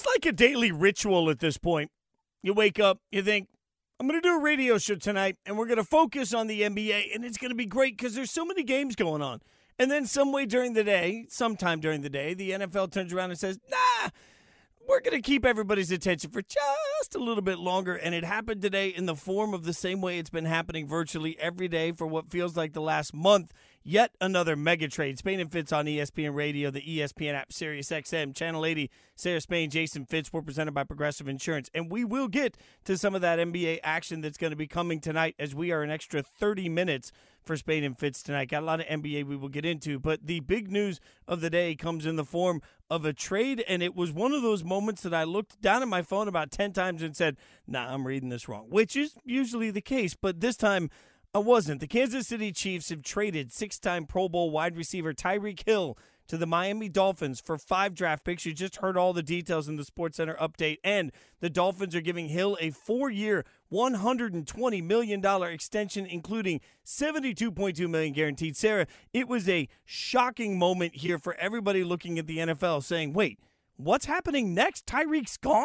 It's like a daily ritual at this point. You wake up, you think, I'm going to do a radio show tonight, and we're going to focus on the NBA, and it's going to be great because there's so many games going on. And then, some way during the day, sometime during the day, the NFL turns around and says, Nah, we're going to keep everybody's attention for just a little bit longer. And it happened today in the form of the same way it's been happening virtually every day for what feels like the last month. Yet another mega trade. Spain and Fitz on ESPN Radio, the ESPN app, Sirius XM, Channel 80. Sarah Spain, Jason Fitz. We're presented by Progressive Insurance. And we will get to some of that NBA action that's going to be coming tonight as we are an extra 30 minutes for Spain and Fitz tonight. Got a lot of NBA we will get into, but the big news of the day comes in the form of a trade, and it was one of those moments that I looked down at my phone about 10 times and said, nah, I'm reading this wrong, which is usually the case, but this time I wasn't. The Kansas City Chiefs have traded six time Pro Bowl wide receiver Tyreek Hill to the Miami Dolphins for five draft picks. You just heard all the details in the Sports Center update. And the Dolphins are giving Hill a four year, $120 million extension, including 72.2 million guaranteed. Sarah, it was a shocking moment here for everybody looking at the NFL saying, wait, what's happening next? Tyreek's gone?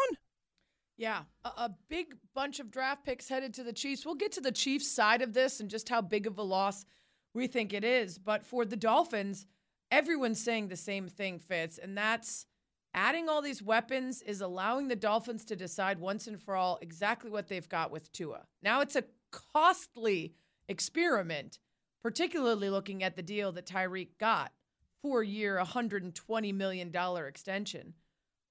Yeah, a, a, big bunch of draft picks headed to the Chiefs. We'll get to the Chiefs side of this and just how big of a loss we think it is. But for the Dolphins, everyone's saying the same thing, Fitz, and that's adding all these weapons is allowing the Dolphins to decide once and for all exactly what they've got with Tua. Now it's a costly experiment, particularly looking at the deal that Tyreek got four year, $120 million extension.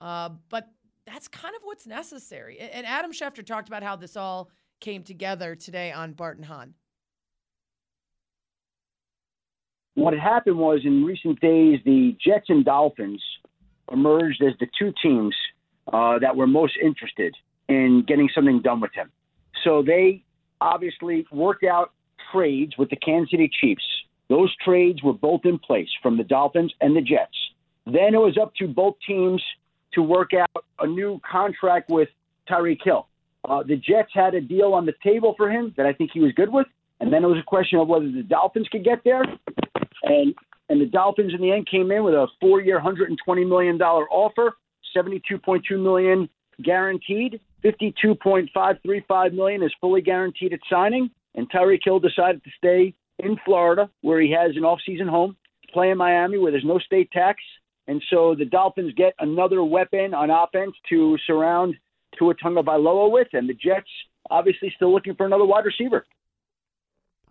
Uh, but that's kind of what's necessary. And Adam Schefter talked about how this all came together today on Barton Hahn. What had happened was in recent days, the Jets and Dolphins emerged as the two teams uh, that were most interested in getting something done with him. So they obviously worked out trades with the Kansas City Chiefs. Those trades were both in place from the Dolphins and the Jets. Then it was up to both teams to work out a new contract with Tyreek Hill. Uh, the Jets had a deal on the table for him that I think he was good with, and then it was a question of whether the Dolphins could get there. And and the Dolphins in the end came in with a four-year, 120 million dollar offer, 72.2 million guaranteed, 52.535 million is fully guaranteed at signing. And Tyreek Hill decided to stay in Florida, where he has an off-season home, play in Miami, where there's no state tax, and so the Dolphins get another weapon on offense to surround Tua Tagovailoa with, and the Jets obviously still looking for another wide receiver.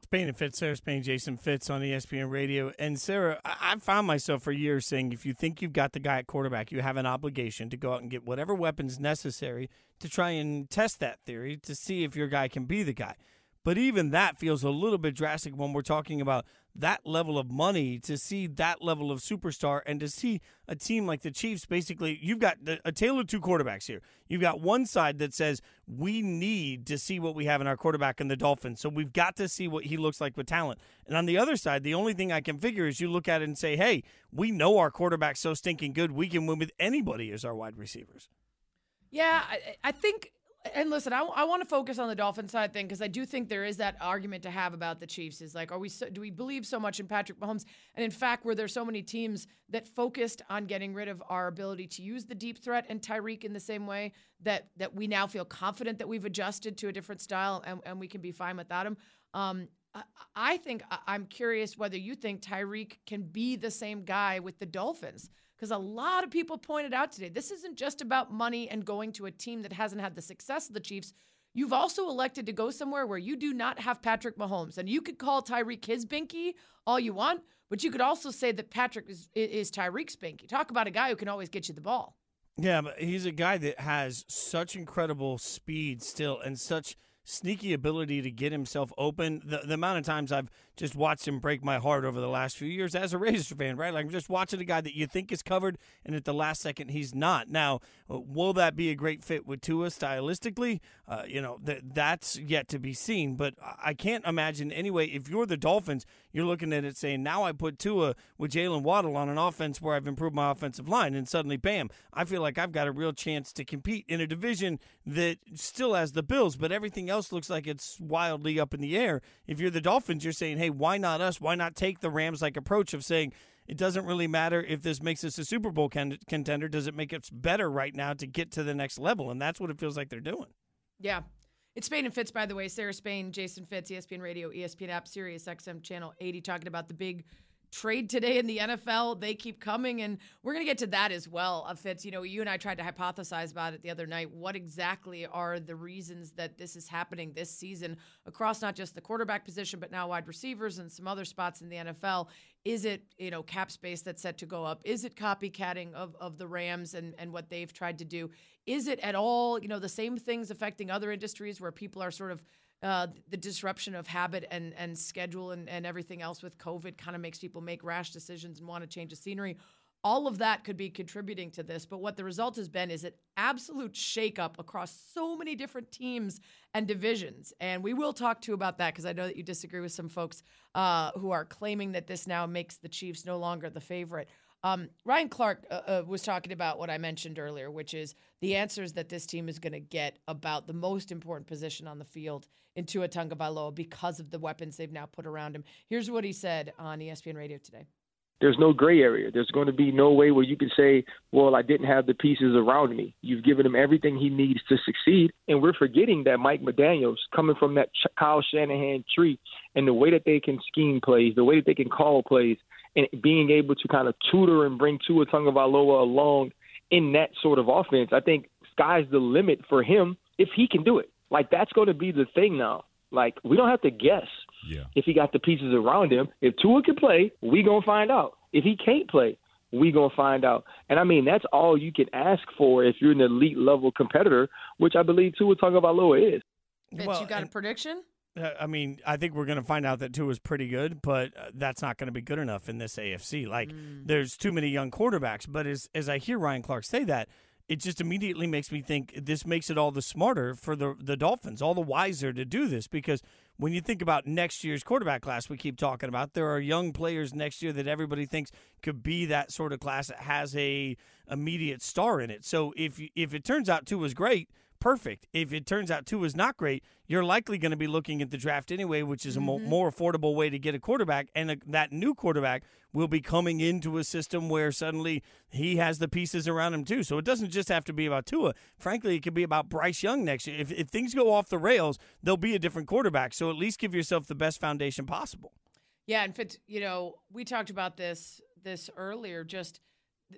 Spain and Fitz, Sarah Spain, Jason Fitz on ESPN Radio. And Sarah, I found myself for years saying if you think you've got the guy at quarterback, you have an obligation to go out and get whatever weapons necessary to try and test that theory to see if your guy can be the guy. But even that feels a little bit drastic when we're talking about that level of money to see that level of superstar and to see a team like the Chiefs basically you've got a tale of two quarterbacks here. You've got one side that says we need to see what we have in our quarterback in the Dolphins. So we've got to see what he looks like with talent. And on the other side, the only thing I can figure is you look at it and say, "Hey, we know our quarterback's so stinking good, we can win with anybody as our wide receivers." Yeah, I, I think and listen, I, I want to focus on the Dolphin side thing because I do think there is that argument to have about the Chiefs. Is like, are we so, do we believe so much in Patrick Mahomes? And in fact, were there so many teams that focused on getting rid of our ability to use the deep threat and Tyreek in the same way that that we now feel confident that we've adjusted to a different style and, and we can be fine without him? Um, I, I think I'm curious whether you think Tyreek can be the same guy with the Dolphins because a lot of people pointed out today this isn't just about money and going to a team that hasn't had the success of the Chiefs. You've also elected to go somewhere where you do not have Patrick Mahomes. And you could call Tyreek his binky all you want, but you could also say that Patrick is, is Tyreek's binky. Talk about a guy who can always get you the ball. Yeah, but he's a guy that has such incredible speed still and such sneaky ability to get himself open. The, the amount of times I've just watched him break my heart over the last few years as a Raider fan, right? Like I'm just watching a guy that you think is covered, and at the last second he's not. Now, uh, will that be a great fit with Tua stylistically? Uh, you know, th- that's yet to be seen. But I can't imagine anyway. If you're the Dolphins, you're looking at it saying, now I put Tua with Jaylen Waddle on an offense where I've improved my offensive line, and suddenly, bam, I feel like I've got a real chance to compete in a division that still has the Bills, but everything else looks like it's wildly up in the air. If you're the Dolphins, you're saying, hey, why not us? Why not take the Rams like approach of saying, it doesn't really matter if this makes us a Super Bowl con- contender. Does it make us better right now to get to the next level? And that's what it feels like they're doing. Yeah. It's Spain and Fitz, by the way. Sarah Spain, Jason Fitz, ESPN Radio, ESPN App, Sirius XM Channel 80, talking about the big trade today in the NFL. They keep coming, and we're going to get to that as well. Uh, Fitz, you know, you and I tried to hypothesize about it the other night. What exactly are the reasons that this is happening this season across not just the quarterback position, but now wide receivers and some other spots in the NFL? Is it, you know, cap space that's set to go up? Is it copycatting of, of the Rams and, and what they've tried to do? Is it at all, you know, the same things affecting other industries where people are sort of uh, the disruption of habit and, and schedule and, and everything else with COVID kind of makes people make rash decisions and want to change the scenery. All of that could be contributing to this. But what the result has been is an absolute shakeup across so many different teams and divisions. And we will talk to you about that because I know that you disagree with some folks uh, who are claiming that this now makes the Chiefs no longer the favorite. Um, Ryan Clark uh, uh, was talking about what I mentioned earlier, which is the answers that this team is going to get about the most important position on the field in Tua Tagovailoa because of the weapons they've now put around him. Here's what he said on ESPN Radio today. There's no gray area. There's going to be no way where you can say, well, I didn't have the pieces around me. You've given him everything he needs to succeed. And we're forgetting that Mike McDaniels, coming from that Kyle Shanahan tree, and the way that they can scheme plays, the way that they can call plays, and being able to kind of tutor and bring Tua Tagovailoa along in that sort of offense, I think sky's the limit for him if he can do it. Like that's going to be the thing now. Like we don't have to guess yeah. if he got the pieces around him. If Tua can play, we gonna find out. If he can't play, we gonna find out. And I mean that's all you can ask for if you're an elite level competitor, which I believe Tua Tagovailoa is. Vince, well, you got a prediction? Uh, I mean, I think we're going to find out that Tua is pretty good, but uh, that's not going to be good enough in this AFC. Like, mm. there's too many young quarterbacks. But as as I hear Ryan Clark say that, it just immediately makes me think this makes it all the smarter for the the Dolphins, all the wiser to do this because when you think about next year's quarterback class we keep talking about, there are young players next year that everybody thinks could be that sort of class that has a immediate star in it. So if if it turns out Tua is great, perfect. If it turns out Tua is not great, you're likely going to be looking at the draft anyway, which is a mm-hmm. more affordable way to get a quarterback. And a, that new quarterback will be coming into a system where suddenly he has the pieces around him too. So it doesn't just have to be about Tua. Frankly, it could be about Bryce Young next year. If, if things go off the rails, there'll be a different quarterback. So at least give yourself the best foundation possible. Yeah, and Fitz, you know, we talked about this this earlier. Just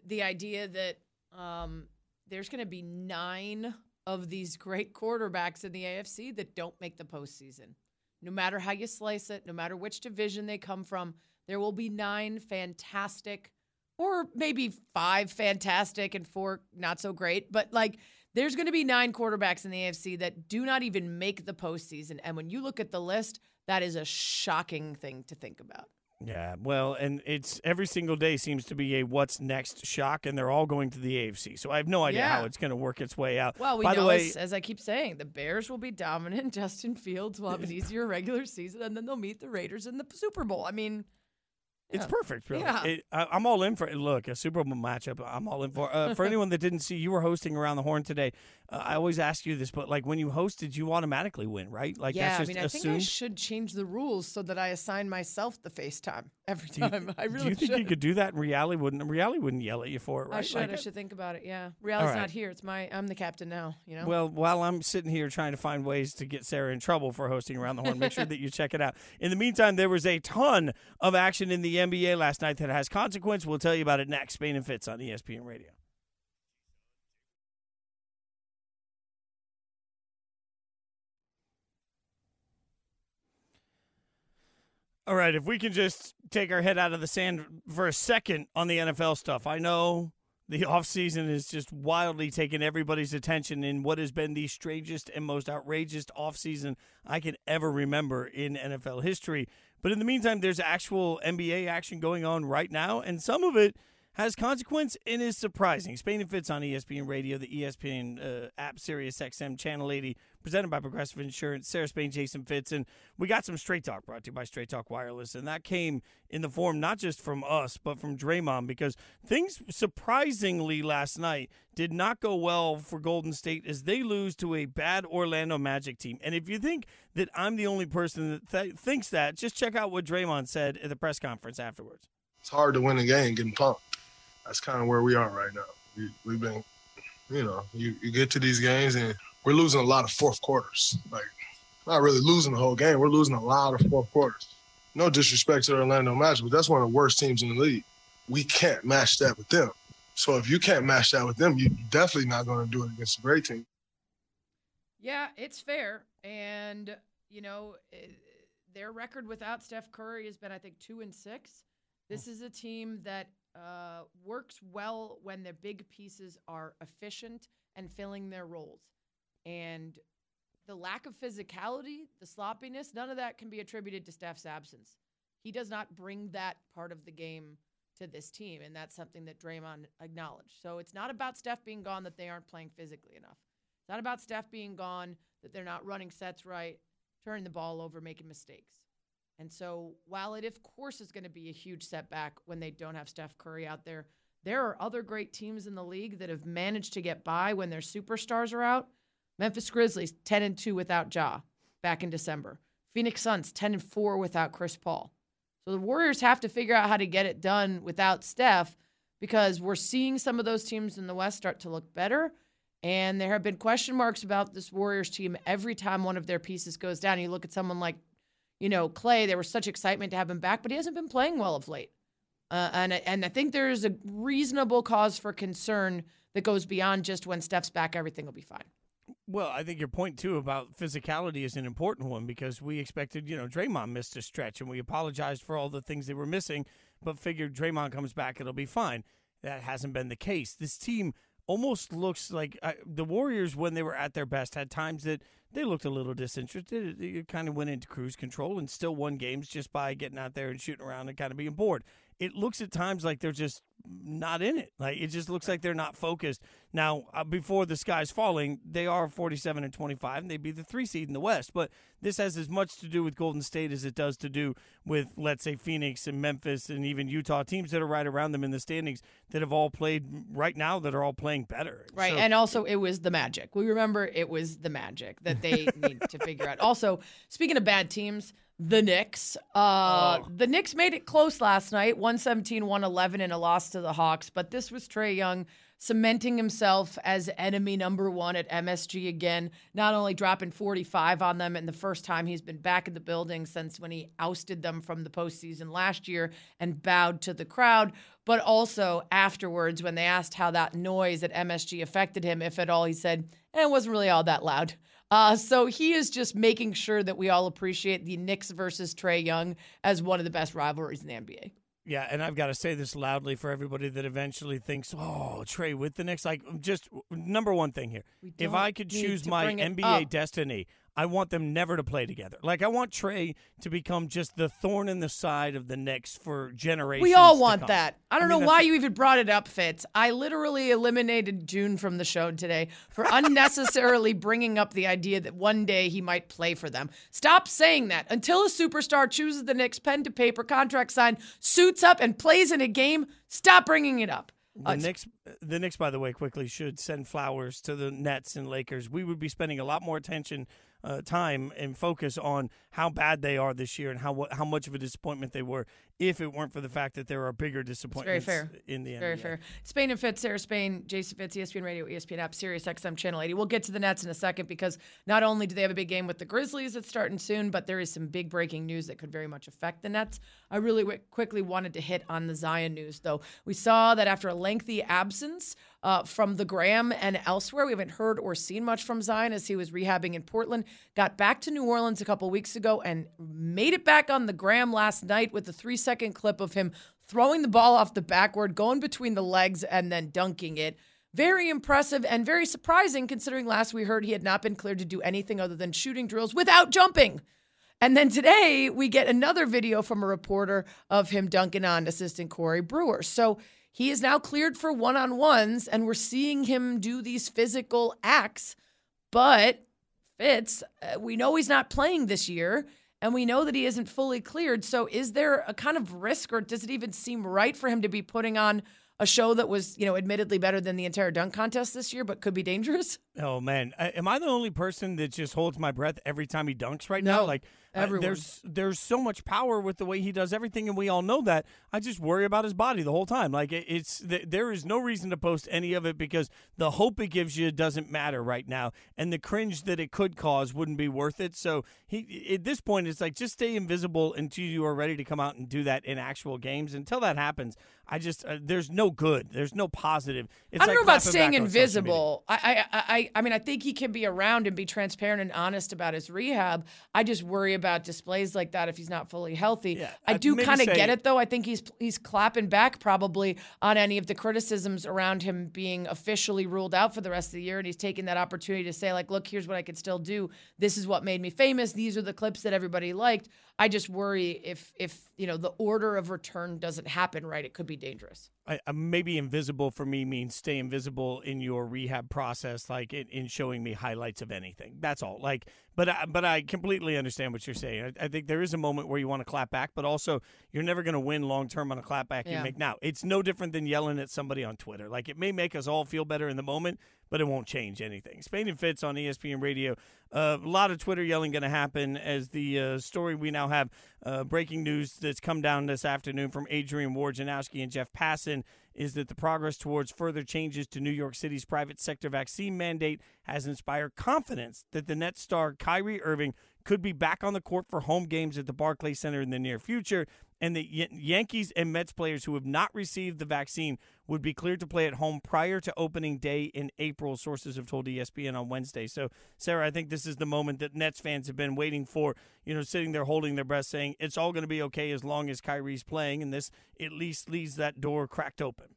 the idea that um, there's going to be nine of these great quarterbacks in the AFC that don't make the postseason. No matter how you slice it, no matter which division they come from, there will be nine fantastic, or maybe five fantastic and four not so great, but like there's going to be nine quarterbacks in the AFC that do not even make the postseason. And when you look at the list, that is a shocking thing to think about. Yeah, well, and it's every single day seems to be a what's next shock, and they're all going to the AFC. So I have no idea yeah. how it's going to work its way out. Well, we By know, the way, as, as, I keep saying, the Bears will be dominant. Justin Fields will have an easier regular season, and then they'll meet the Raiders in the Super Bowl. I mean, it's perfect, really. Yeah. It, I, am all in for it. Look, a Super Bowl matchup. I'm all in for. Uh, for anyone that didn't see, you were hosting around the horn today. Uh, I always ask you this, but like when you hosted, you automatically win, right? Like yeah, that's just I mean, assumed. I think I should change the rules so that I assign myself the FaceTime every time. You, I really do you think should. you could do that? And reality wouldn't. Reality wouldn't yell at you for it, right? I should. Like I should think about it. Yeah, reality's right. not here. It's my. I'm the captain now. You know. Well, while I'm sitting here trying to find ways to get Sarah in trouble for hosting around the horn, make sure that you check it out. In the meantime, there was a ton of action in the NBA last night that has consequence. We'll tell you about it next. Spain and Fitz on ESPN Radio. All right, if we can just take our head out of the sand for a second on the NFL stuff. I know the offseason is just wildly taking everybody's attention in what has been the strangest and most outrageous offseason I can ever remember in NFL history. But in the meantime, there's actual NBA action going on right now, and some of it has consequence and is surprising. Spain and Fitz on ESPN Radio, the ESPN uh, app, Sirius XM, Channel 80, presented by Progressive Insurance. Sarah Spain, Jason Fitz, and we got some Straight Talk brought to you by Straight Talk Wireless, and that came in the form not just from us, but from Draymond, because things surprisingly last night did not go well for Golden State as they lose to a bad Orlando Magic team. And if you think that I'm the only person that th- thinks that, just check out what Draymond said at the press conference afterwards. it's hard to win a game getting pumped. That's kind of where we are right now. We, we've been, you know, you, you get to these games and we're losing a lot of fourth quarters. Like, not really losing the whole game. We're losing a lot of fourth quarters. No disrespect to the Orlando Magic, but that's one of the worst teams in the league. We can't match that with them. So if you can't match that with them, you're definitely not going to do it against a great team. Yeah, it's fair. And, you know, eh, their record without Steph Curry has been, I think, two and six. This is a team that uh, works well when the big pieces are efficient and filling their roles. And the lack of physicality, the sloppiness, none of that can be attributed to Steph's absence. He does not bring that part of the game to this team, and that's something that Draymond acknowledged. So it's not about Steph being gone that they aren't playing physically enough. It's not about Steph being gone that they're not running sets right, turning the ball over, making mistakes. And so while it of course is going to be a huge setback when they don't have Steph Curry out there, there are other great teams in the league that have managed to get by when their superstars are out. Memphis Grizzlies 10 and 2 without Ja back in December. Phoenix Suns 10 and 4 without Chris Paul. So the Warriors have to figure out how to get it done without Steph because we're seeing some of those teams in the West start to look better. And there have been question marks about this Warriors team every time one of their pieces goes down. You look at someone like, you know, Clay, there was such excitement to have him back, but he hasn't been playing well of late. Uh, and, and I think there's a reasonable cause for concern that goes beyond just when Steph's back, everything will be fine. Well, I think your point too about physicality is an important one because we expected, you know, Draymond missed a stretch and we apologized for all the things they were missing, but figured Draymond comes back, it'll be fine. That hasn't been the case. This team almost looks like uh, the Warriors when they were at their best had times that they looked a little disinterested. It kind of went into cruise control and still won games just by getting out there and shooting around and kind of being bored. It looks at times like they're just not in it. Like it just looks like they're not focused. Now, uh, before the sky's falling, they are 47 and 25, and they'd be the three seed in the West. But this has as much to do with Golden State as it does to do with, let's say, Phoenix and Memphis and even Utah teams that are right around them in the standings that have all played right now that are all playing better. Right, so, and also it was the Magic. We remember it was the Magic that they need to figure out. Also, speaking of bad teams the Knicks. Uh, oh. The Knicks made it close last night, 117 111 in a loss to the Hawks, but this was Trae Young cementing himself as enemy number one at MSG again, not only dropping 45 on them in the first time he's been back in the building since when he ousted them from the postseason last year and bowed to the crowd, but also afterwards when they asked how that noise at MSG affected him, if at all, he said, eh, it wasn't really all that loud. Uh, so he is just making sure that we all appreciate the Knicks versus Trae Young as one of the best rivalries in the NBA. Yeah, and I've got to say this loudly for everybody that eventually thinks, "Oh, Trae with the Knicks." Like, just number one thing here: if I could choose my NBA destiny, I want them never to play together. Like I want Trae to become just the thorn in the side of the Knicks for generations. We all want that. I don't I mean, know why you even brought it up, Fitz. I literally eliminated June from the show today for unnecessarily bringing up the idea that one day he might play for them. Stop saying that. Until a superstar chooses the Knicks pen to paper contract sign, suits up and plays in a game, stop bringing it up. The uh, Knicks, the Knicks, by the way, quickly should send flowers to the Nets and Lakers. We would be spending a lot more attention uh, time and focus on how bad they are this year and how how much of a disappointment they were if it weren't for the fact that there are bigger disappointments very fair. in the NBA. Very fair. Spain and Fitz, Sarah Spain, Jason Fitz, ESPN Radio, ESPN app, Sirius XM Channel 80. We'll get to the Nets in a second because not only do they have a big game with the Grizzlies that's starting soon, but there is some big breaking news that could very much affect the Nets. I really w- quickly wanted to hit on the Zion news, though. We saw that after a lengthy absence, uh, from the gram and elsewhere. We haven't heard or seen much from Zion as he was rehabbing in Portland. Got back to New Orleans a couple weeks ago and made it back on the gram last night with the three second clip of him throwing the ball off the backboard, going between the legs, and then dunking it. Very impressive and very surprising considering last we heard he had not been cleared to do anything other than shooting drills without jumping. And then today we get another video from a reporter of him dunking on assistant Corey Brewer. So he is now cleared for one on ones, and we're seeing him do these physical acts. But Fitz, uh, we know he's not playing this year, and we know that he isn't fully cleared. So, is there a kind of risk, or does it even seem right for him to be putting on a show that was, you know, admittedly better than the entire dunk contest this year, but could be dangerous. Oh man, I, am I the only person that just holds my breath every time he dunks right no, now? Like uh, there's there's so much power with the way he does everything, and we all know that. I just worry about his body the whole time. Like it, it's there is no reason to post any of it because the hope it gives you doesn't matter right now, and the cringe that it could cause wouldn't be worth it. So he at this point, it's like just stay invisible until you are ready to come out and do that in actual games. Until that happens, I just uh, there's no good, there's no positive. It's I don't like know about staying invisible. I, I I I mean I think he can be around and be transparent and honest about his rehab. I just worry about displays like like that if he's not fully healthy. Yeah, I do kind of get it though. I think he's he's clapping back probably on any of the criticisms around him being officially ruled out for the rest of the year, and he's taking that opportunity to say like, look, here's what I could still do. This is what made me famous. These are the clips that everybody liked. I just worry if if you know the order of return doesn't happen right, it could be dangerous. I, I- maybe invisible for me means stay invisible in your rehab process, like in, in showing me highlights of anything. That's all. Like, but I, but I completely understand what you're saying. I, I think there is a moment where you want to clap back, but also you're never going to win long term on a clap back Yeah. you make now. It's no different than yelling at somebody on Twitter. Like it may make us all feel better in the moment, but it won't change anything. Spain and Fitz on ESPN Radio. Uh, a lot of Twitter yelling going to happen as the uh, story we now have uh, breaking news that's come down this afternoon from Adrian Wojnarowski and Jeff Passan is that the progress towards further changes to New York City's private sector vaccine mandate has inspired confidence that the Nets star Kyrie Irving could be back on the court for home games at the Barclays Center in the near future, and the Yan- Yankees and Mets players who have not received the vaccine would be cleared to play at home prior to opening day in April, sources have told ESPN on Wednesday. So, Sarah, I think this is the moment that Nets fans have been waiting for, you know, sitting there holding their breath saying it's all going to be okay as long as Kyrie's playing, and this at least leaves that door cracked open.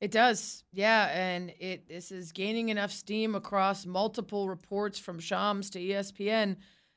It does, yeah, and it this is gaining enough steam across multiple reports from Shams to ESPN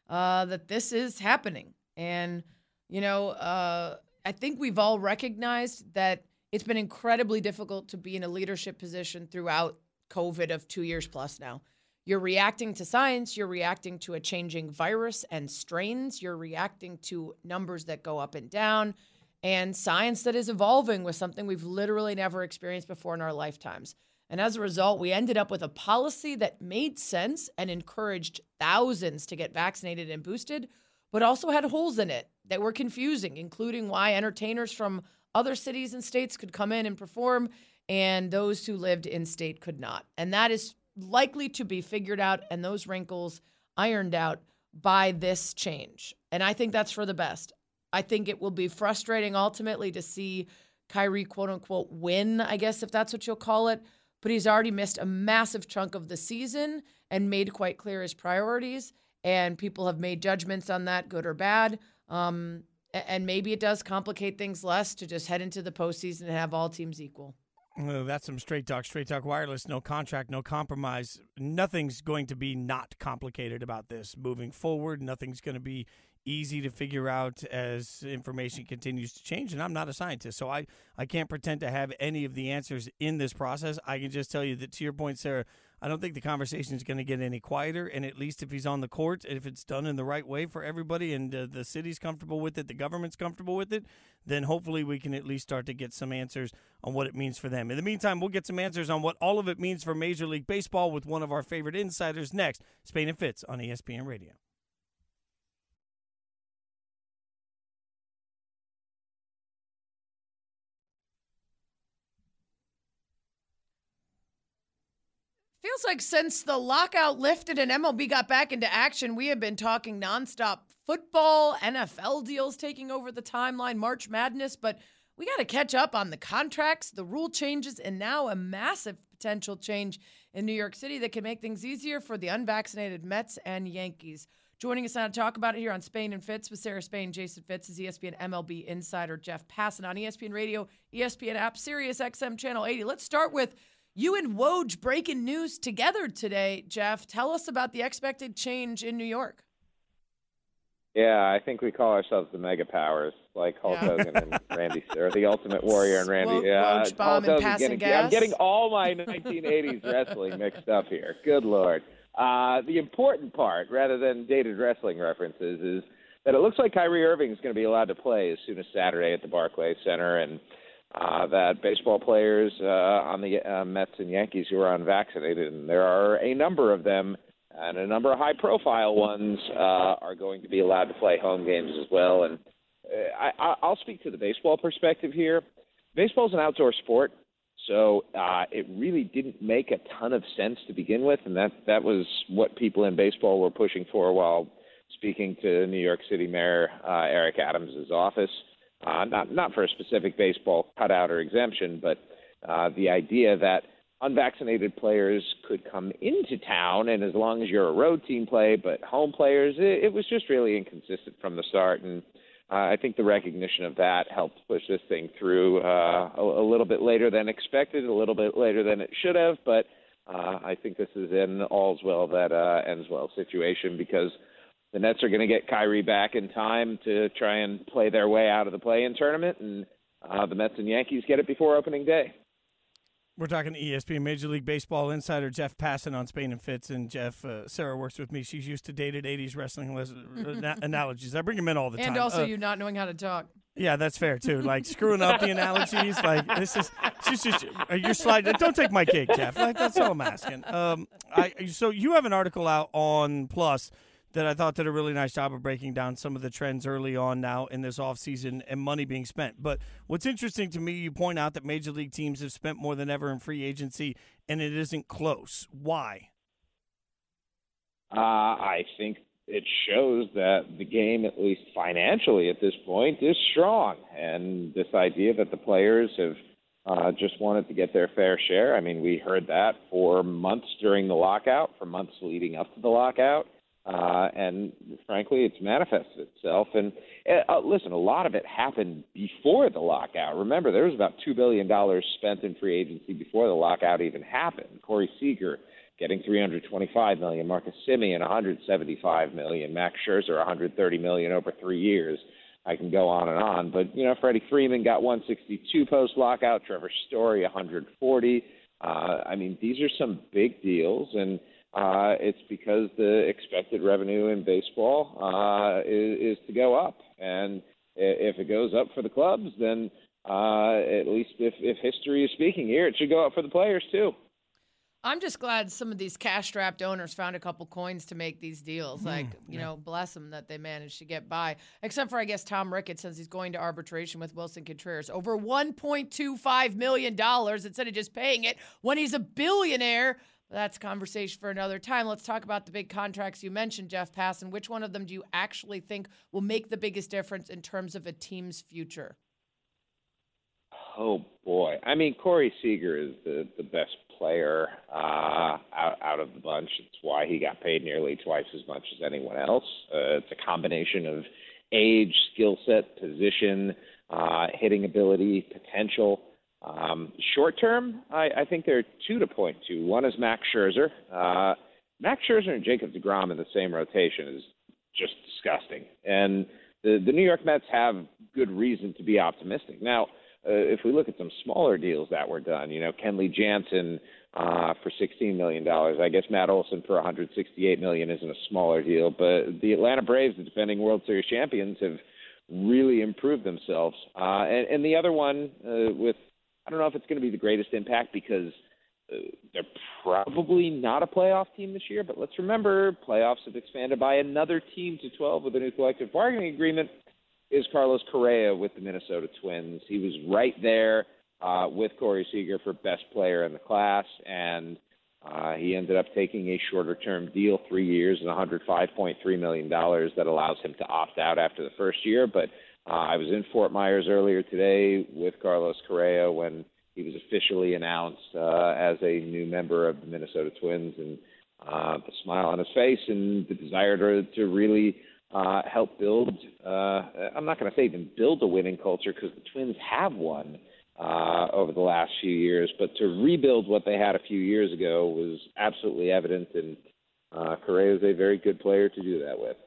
uh, that this is happening, and you know, uh, I think we've all recognized that it's been incredibly difficult to be in a leadership position throughout COVID of two years plus now. You're reacting to science, you're reacting to a changing virus and strains, you're reacting to numbers that go up and down and science that is evolving with something we've literally never experienced before in our lifetimes. And as a result, we ended up with a policy that made sense and encouraged thousands to get vaccinated and boosted, but also had holes in it that were confusing, including why entertainers from other cities and states could come in and perform and those who lived in state could not. And that is likely to be figured out and those wrinkles ironed out by this change. And I think that's for the best. I think it will be frustrating ultimately to see Kyrie, quote unquote, win, I guess, if that's what you'll call it. But he's already missed a massive chunk of the season and made quite clear his priorities. And people have made judgments on that, good or bad. Um, and maybe it does complicate things less to just head into the postseason and have all teams equal. That's some straight talk, straight talk wireless, no contract, no compromise. Nothing's going to be not complicated about this moving forward. Nothing's going to be easy to figure out as information continues to change. And I'm not a scientist, so I, I can't pretend to have any of the answers in this process. I can just tell you that, to your point, Sarah, I don't think the conversation is going to get any quieter. And at least if he's on the court, if it's done in the right way for everybody and uh, the city's comfortable with it, the government's comfortable with it, then hopefully we can at least start to get some answers on what it means for them. In the meantime, we'll get some answers on what all of it means for Major League Baseball with one of our favorite insiders next. Spain and Fitz on ESPN Radio. Feels like since the lockout lifted and MLB got back into action, we have been talking nonstop football, NFL deals taking over the timeline, March Madness, but we got to catch up on the contracts, the rule changes, and now a massive potential change in New York City that can make things easier for the unvaccinated Mets and Yankees. Joining us now to talk about it here on Spain and Fitz with Sarah Spain, Jason Fitz is ESPN MLB insider Jeff Passan on ESPN Radio, ESPN app, Sirius XM Channel 80. Let's start with you and Woj breaking news together today, Jeff. Tell us about the expected change in New York. Yeah, I think we call ourselves the mega powers, like Hulk Yeah. Hogan and Randy, or the Ultimate Warrior and Randy. Wo- yeah, Woj Hulk passing getting. I'm getting all my 1980s wrestling mixed up here. Good lord. Uh, the important part, rather than dated wrestling references, is that it looks like Kyrie Irving is going to be allowed to play as soon as Saturday at the Barclays Center, and uh, that baseball players uh, on the uh, Mets and Yankees who are unvaccinated, and there are a number of them, and a number of high-profile ones uh, are going to be allowed to play home games as well. And uh, I, I'll speak to the baseball perspective here. Baseball is an outdoor sport, so uh, it really didn't make a ton of sense to begin with, and that that was what people in baseball were pushing for while speaking to New York City Mayor uh, Eric Adams' office not not for a specific baseball cutout or exemption, but uh, the idea that unvaccinated players could come into town, and as long as you're a road team play, but home players, it, it was just really inconsistent from the start, and uh, I think the recognition of that helped push this thing through uh, a, a little bit later than expected, a little bit later than it should have, but uh, I think this is an all's well that uh, ends well situation because the Nets are going to get Kyrie back in time to try and play their way out of the play-in tournament, and uh, the Mets and Yankees get it before opening day. We're talking to ESPN Major League Baseball insider Jeff Passan on Spain and Fitz, and Jeff uh, Sarah works with me. She's used to dated '80s wrestling analogies. I bring them in all the and time. And also, uh, you not knowing how to talk. Yeah, that's fair too. Like screwing up the analogies. Like this is she's just uh, you're sliding. Don't take my cake, Jeff. Like that's all I'm asking. Um, I so you have an article out on Plus that I thought did a really nice job of breaking down some of the trends early on now in this offseason and money being spent. But what's interesting to me, you point out that major league teams have spent more than ever in free agency and it isn't close. Why? Uh, I think it shows that the game, at least financially at this point, is strong. And this idea that the players have uh, just wanted to get their fair share. I mean, we heard that for months during the lockout, for months leading up to the lockout. Uh, and frankly, it's manifested itself. And uh, uh, listen, a lot of it happened before the lockout. Remember, there was about two billion dollars spent in free agency before the lockout even happened. Corey Seager getting 325 million, Marcus Semien 175 million, Max Scherzer 130 million over three years. I can go on and on, but you know, Freddie Freeman got 162 post lockout, Trevor Story 140. Uh, I mean, these are some big deals, and uh, it's because the expected revenue in baseball uh, is, is to go up, and if it goes up for the clubs, then uh, at least if, if history is speaking here, it should go up for the players too. I'm just glad some of these cash-strapped owners found a couple coins to make these deals. Mm, like, you yeah. know, bless them that they managed to get by. Except for, I guess, Tom Ricketts says he's going to arbitration with Willson Contreras over 1.25 million dollars instead of just paying it when he's a billionaire. That's conversation for another time. Let's talk about the big contracts you mentioned, Jeff Passan. Which one of them do you actually think will make the biggest difference in terms of a team's future? Oh boy, I mean Corey Seager is the the best player uh, out out of the bunch. It's why he got paid nearly twice as much as anyone else. Uh, it's a combination of age, skill set, position, uh, hitting ability, potential. Um, short term, I, I think there are two to point to. One is Max Scherzer. Uh, Max Scherzer and Jacob DeGrom in the same rotation is just disgusting. And the, the New York Mets have good reason to be optimistic. Now, uh, if we look at some smaller deals that were done, you know, Kenley Jansen uh, for $16 million. I guess Matt Olson for 168 million isn't a smaller deal, but the Atlanta Braves, the defending World Series champions, have really improved themselves. Uh, and, and the other one uh, with I don't know if it's going to be the greatest impact because uh, they're probably not a playoff team this year. But let's remember, playoffs have expanded by another team to 12 with a new collective bargaining agreement. Is Carlos Correa with the Minnesota Twins? He was right there uh, with Corey Seager for best player in the class, and uh, he ended up taking a shorter term deal, three years and $105.3 million, that allows him to opt out after the first year. But uh, I was in Fort Myers earlier today with Carlos Correa when he was officially announced uh, as a new member of the Minnesota Twins, and uh, the smile on his face and the desire to, to really uh, help build. Uh, I'm not going to say even build a winning culture because the Twins have one uh, over the last few years, but to rebuild what they had a few years ago was absolutely evident, and uh, Correa is a very good player to do that with.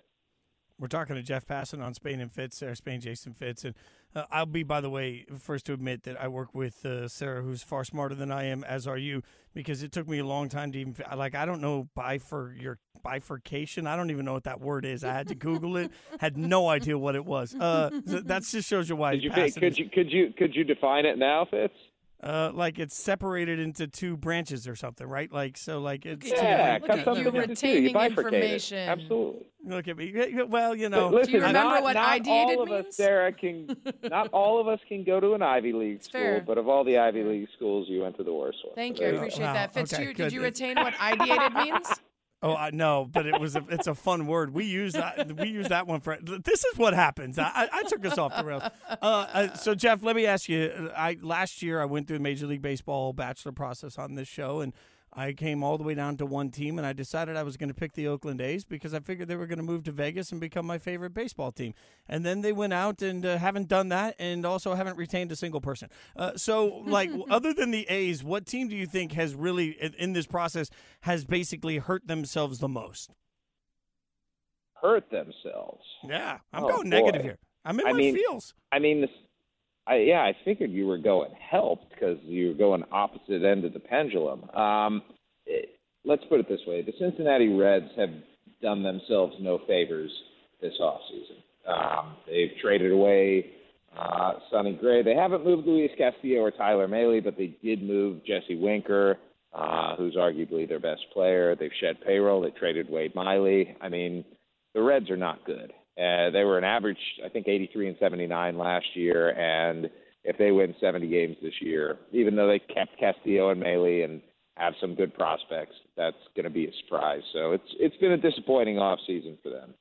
We're talking to Jeff Passan on Spain and Fitz, Sarah Spain, Jason Fitz, and uh, I'll be, by the way, first to admit that I work with uh, Sarah, who's far smarter than I am, as are you, because it took me a long time to even like I don't know bifur your bifurcation. I don't even know what that word is. I had to Google it. Had no idea what it was. Uh, that just shows you why. Could you, could you could you could you define it now, Fitz? Uh, like it's separated into two branches or something, right? Like so, like it's yeah, Look at you retaining you information. Absolutely. Look at me. Well, you know. Listen, Do you remember not, what not ideated all of means? us, Sarah, can. not all of us can go to an Ivy League school, fair. but of all the Ivy League schools, you went to the worst one. Thank So you. I appreciate Wow, that. Fitz, okay, you, did you retain what ideated means? Oh, I know, but it was a, it's a fun word. We use that we use that one for. This is what happens. I, I, took us off the rails. Uh, uh, so Jeff, let me ask you. I last year I went through the Major League Baseball bachelor process on this show, and I came all the way down to one team, and I decided I was going to pick the Oakland A's because I figured they were going to move to Vegas and become my favorite baseball team. And then they went out and uh, haven't done that, and also haven't retained a single person. Uh, so, like, other than the A's, what team do you think has really, in, in this process, has basically hurt themselves the most? Hurt themselves. Yeah, I'm Oh, going negative here. I'm in I my mean- feels. I mean, this, I, yeah, I figured you were going helped because you were going opposite end of the pendulum. Um, it, let's put it this way: the Cincinnati Reds have done themselves no favors this offseason. Um, they've traded away uh, Sonny Gray. They haven't moved Luis Castillo or Tyler Mahle, but they did move Jesse Winker, uh, who's arguably their best player. They've shed payroll. They traded Wade Miley. I mean, the Reds are not good. Uh, they were an average, I think, 83 and 79 last year, and if they win 70 games this year, even though they kept Castillo and Mahle and have some good prospects, that's going to be a surprise. So it's it's been a disappointing off season for them.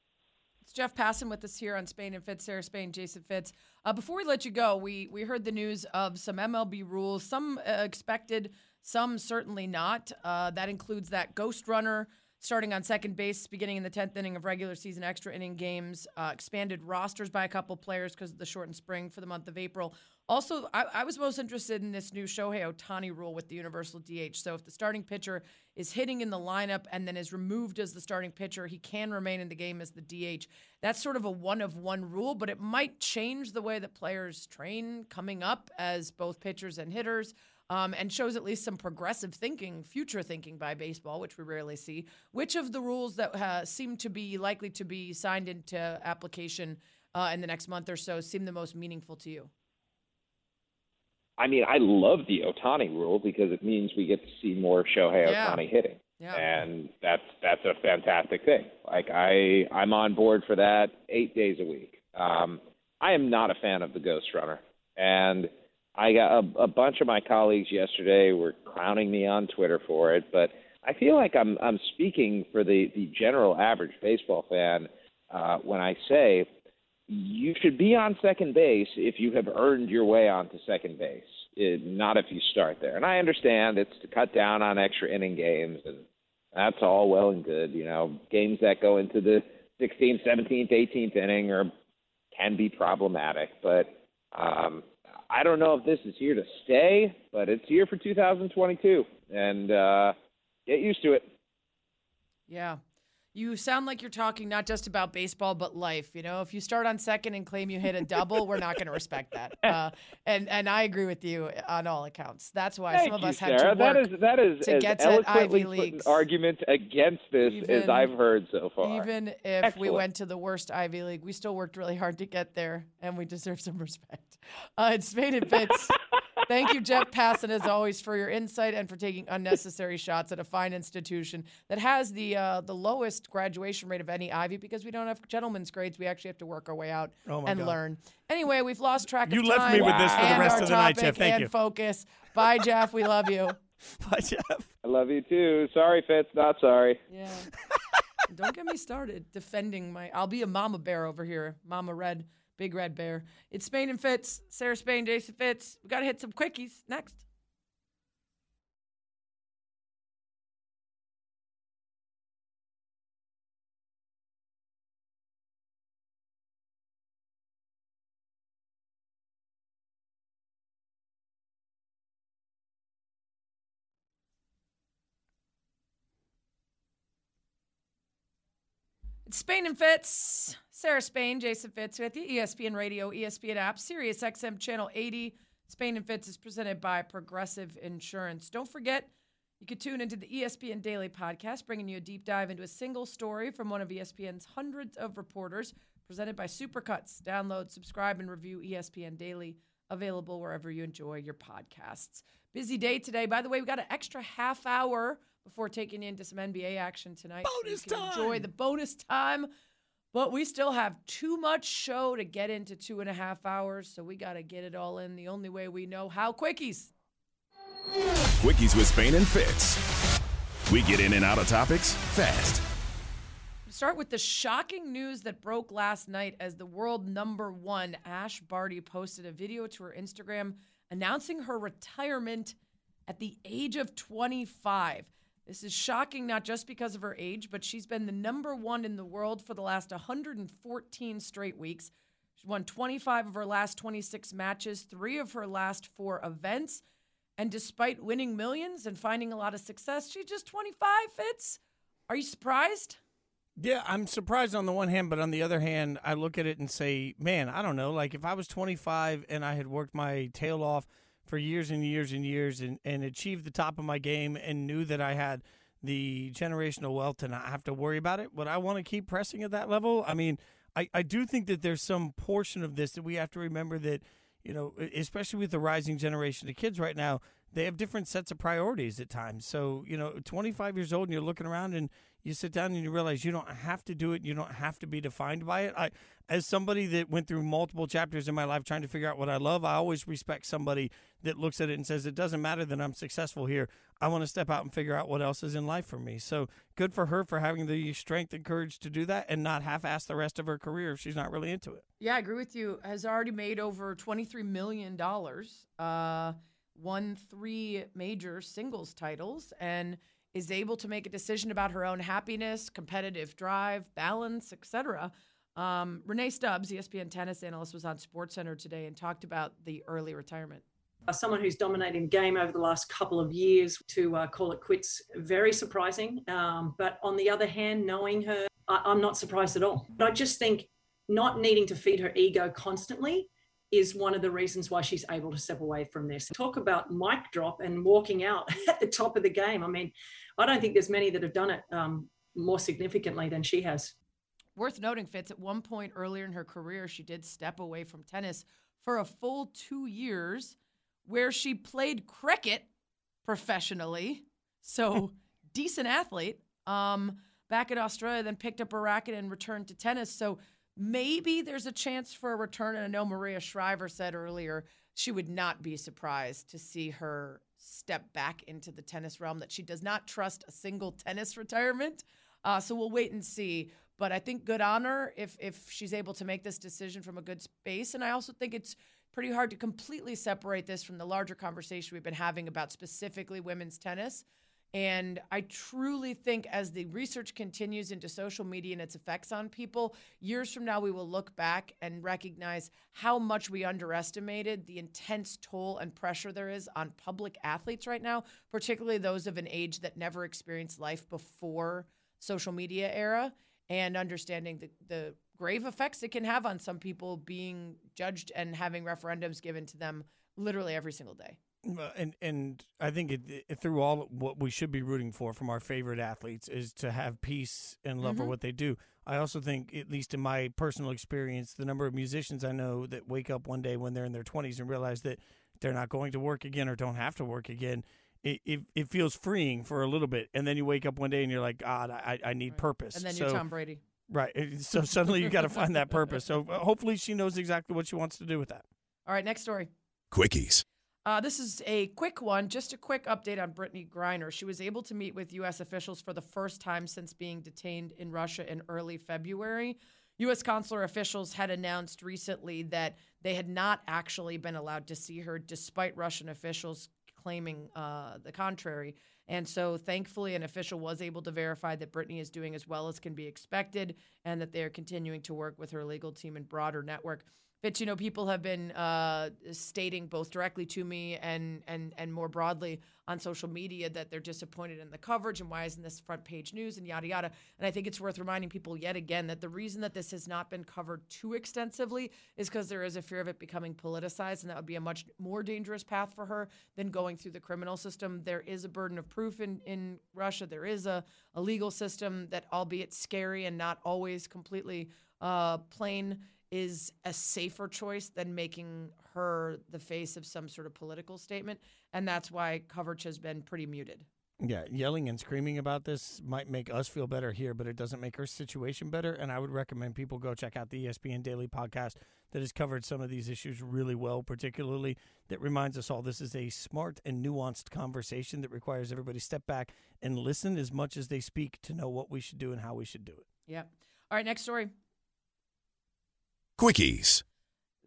It's Jeff Passan with us here on Spain and Fitz, Sarah Spain, Jason Fitz. Uh, before we let you go, we we heard the news of some MLB rules, some uh, expected, some certainly not. Uh, that includes that ghost runner starting on second base beginning in the 10th inning of regular season extra inning games, uh, expanded rosters by a couple players because of the shortened spring for the month of April. Also, I, I was most interested in this new Shohei Ohtani rule with the universal DH. So if the starting pitcher is hitting in the lineup and then is removed as the starting pitcher, he can remain in the game as the DH. That's sort of a one of one rule, but it might change the way that players train coming up as both pitchers and hitters. Um, and shows at least some progressive thinking, future thinking by baseball, which we rarely see. Which of the rules that uh, seem to be likely to be signed into application uh, in the next month or so seem the most meaningful to you? I mean, I love the Ohtani rule because it means we get to see more Shohei Yeah. Ohtani hitting. Yeah. and that's that's a fantastic thing. Like I I'm on board for that eight days a week. Um, I am not a fan of the Ghost Runner, and I got a, a bunch of my colleagues yesterday were clowning me on Twitter for it, but I feel like I'm I'm speaking for the the general average baseball fan uh, when I say you should be on second base if you have earned your way onto second base, it, not if you start there. And I understand it's to cut down on extra inning games, and that's all well and good. You know, games that go into the 16th, 17th, 18th inning are can be problematic, but um, I don't know if this is here to stay, but it's here for 2022, and uh, get used to it. Yeah. You sound like you're talking not just about baseball, but life. You know, if you start on second and claim you hit a double, we're not going to respect that. Uh, and and I agree with you on all accounts. That's why Thank some of you, us had Sarah. to work. that is that is to get to Ivy League argument against this as I've heard so far. Even if we went to the worst Ivy League, we still worked really hard to get there, and we deserve some respect. Uh, it's and Fitz. Thank you, Jeff Passan, as always, for your insight and for taking unnecessary shots at a fine institution that has the uh, the lowest graduation rate of any Ivy because we don't have gentlemen's grades. We actually have to work our way out Oh, and God. learn. Anyway, we've lost track of You of left me with this for the rest of the night, topic Jeff. Thank and you. focus. Bye, Jeff. We love you. Bye, Jeff. I love you too. Sorry, Fitz, not sorry. Yeah. Don't get me started defending my. I'll be a mama bear over here, Mama Red, Big Red Bear. It's Spain and Fitz, Sarah Spain, Jason Fitz. We got to hit some quickies next. It's Spain and Fitz. Sarah Spain, Jason Fitz with you. ESPN Radio, ESPN app, Sirius XM Channel 80. Spain and Fitz is presented by Progressive Insurance. Don't forget, you can tune into the ESPN Daily podcast, bringing you a deep dive into a single story from one of ESPN's hundreds of reporters, presented by Supercuts. Download, subscribe, and review ESPN Daily, available wherever you enjoy your podcasts. Busy day today. By the way, we got an extra half hour before taking you into some NBA action tonight. Bonus so you can time. Enjoy the bonus time. But we still have too much show to get into two and a half hours, so we got to get it all in the only way we know how. Quickies. Quickies with Spain and Fitz. We get in and out of topics fast. Start with the shocking news that broke last night as the world number one, Ash Barty, posted a video to her Instagram announcing her retirement at the age of 25. This is shocking not just because of her age, but she's been the number one in the world for the last 114 straight weeks. She won 25 of her last 26 matches, three of her last four events. And despite winning millions and finding a lot of success, she's just 25, Fitz. Are you surprised? Yeah, I'm surprised on the one hand, but on the other hand, I look at it and say, man, I don't know. Like if I was 25 and I had worked my tail off for years and years and years and, and achieved the top of my game and knew that I had the generational wealth to not have to worry about it, would I want to keep pressing at that level? I mean, I, I do think that there's some portion of this that we have to remember that, you know, especially with the rising generation of kids right now, they have different sets of priorities at times. So, you know, 25 years old and you're looking around and you sit down and you realize you don't have to do it. You don't have to be defined by it. I, as somebody that went through multiple chapters in my life trying to figure out what I love, I always respect somebody that looks at it and says, it doesn't matter that I'm successful here. I want to step out and figure out what else is in life for me. So good for her for having the strength and courage to do that and not half ass the rest of her career if she's not really into it. Yeah, I agree with you. Has already made over $23 million, uh, won three major singles titles, and is able to make a decision about her own happiness, competitive drive, balance, etc. Um, Rennae Stubbs, ESPN tennis analyst, was on SportsCenter today and talked about the early retirement. Someone who's dominating the game over the last couple of years to uh, call it quits, very surprising. Um, but on the other hand, knowing her, I- I'm not surprised at all. But I just think not needing to feed her ego constantly is one of the reasons why she's able to step away from this. Talk about mic drop and walking out at the top of the game. I mean, I don't think there's many that have done it um, more significantly than she has. Worth noting, Fitz, at one point earlier in her career, she did step away from tennis for a full two years where she played cricket professionally. So, decent athlete. Um, back in Australia, then picked up a racket and returned to tennis. So, maybe there's a chance for a return. And I know Maria Shriver said earlier she would not be surprised to see her step back into the tennis realm, that she does not trust a single tennis retirement. Uh, so, we'll wait and see. But I think good on her if if she's able to make this decision from a good space. And I also think it's pretty hard to completely separate this from the larger conversation we've been having about specifically women's tennis. And I truly think as the research continues into social media and its effects on people, years from now, we will look back and recognize how much we underestimated the intense toll and pressure there is on public athletes right now, particularly those of an age that never experienced life before social media era and understanding the, the grave effects it can have on some people being judged and having referendums given to them literally every single day. Well, And and I think it, it, through all what we should be rooting for from our favorite athletes is to have peace and love for Mhm. what they do. I also think, at least in my personal experience, the number of musicians I know that wake up one day when they're in their twenties and realize that they're not going to work again or don't have to work again. It, it, it feels freeing for a little bit, and then you wake up one day and you're like, God, I, I need purpose. And then so, you're Tom Brady. Right. So suddenly you got to find that purpose. So uh, hopefully she knows exactly what she wants to do with that. All right, next story. Quickies. Uh, this is a quick one, just a quick update on Brittney Griner. She was able to meet with U.S. officials for the first time since being detained in Russia in early February. U.S. consular officials had announced recently that they had not actually been allowed to see her, despite Russian officials claiming uh, the contrary. And so, thankfully, an official was able to verify that Brittney is doing as well as can be expected and that they are continuing to work with her legal team and broader network. Fitz, you know, people have been uh, stating both directly to me and and and more broadly on social media that they're disappointed in the coverage and why isn't this front page news and yada yada. And I think it's worth reminding people yet again that the reason that this has not been covered too extensively is because there is a fear of it becoming politicized, and that would be a much more dangerous path for her than going through the criminal system. There is a burden of proof in in Russia. There is a, a legal system that, albeit scary and not always completely uh, plain is a safer choice than making her the face of some sort of political statement. And that's why coverage has been pretty muted. Yeah, yelling and screaming about this might make us feel better here, but it doesn't make her situation better. And I would recommend people go check out the ESPN Daily podcast that has covered some of these issues really well, particularly that reminds us all this is a smart and nuanced conversation that requires everybody step back and listen as much as they speak to know what we should do and how we should do it. Yeah. All right, next story. Quickies.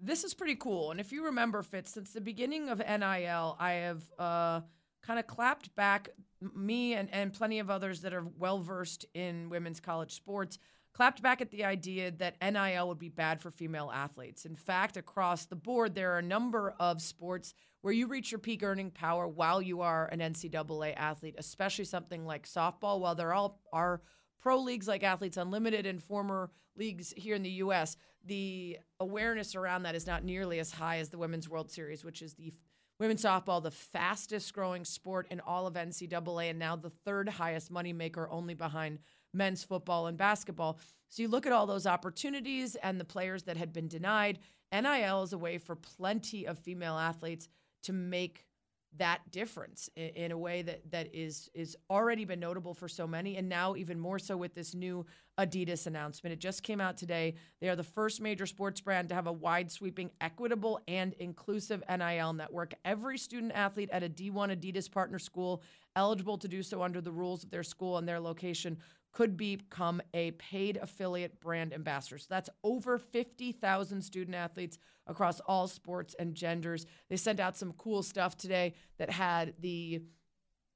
This is pretty cool. And if you remember, Fitz, since the beginning of NIL, I have uh, kind of clapped back me and, and plenty of others that are well versed in women's college sports, clapped back at the idea that NIL would be bad for female athletes. In fact, across the board, there are a number of sports where you reach your peak earning power while you are an NCAA athlete, especially something like softball. While there all are pro leagues like Athletes Unlimited and former leagues here in the U.S., the awareness around that is not nearly as high as the Women's World Series, which is the women's softball, the fastest growing sport in all of NCAA, and now the third highest moneymaker, only behind men's football and basketball. So you look at all those opportunities and the players that had been denied. NIL is a way for plenty of female athletes to make that difference in, in, a way that that is is already been notable for so many and now even more so with this new Adidas announcement. It just came out today. They are the first major sports brand to have a wide sweeping equitable and inclusive NIL network. Every student athlete at a D1 Adidas partner school eligible to do so under the rules of their school and their location could become a paid affiliate brand ambassador. So that's over 50,000 student athletes across all sports and genders. They sent out some cool stuff today that had the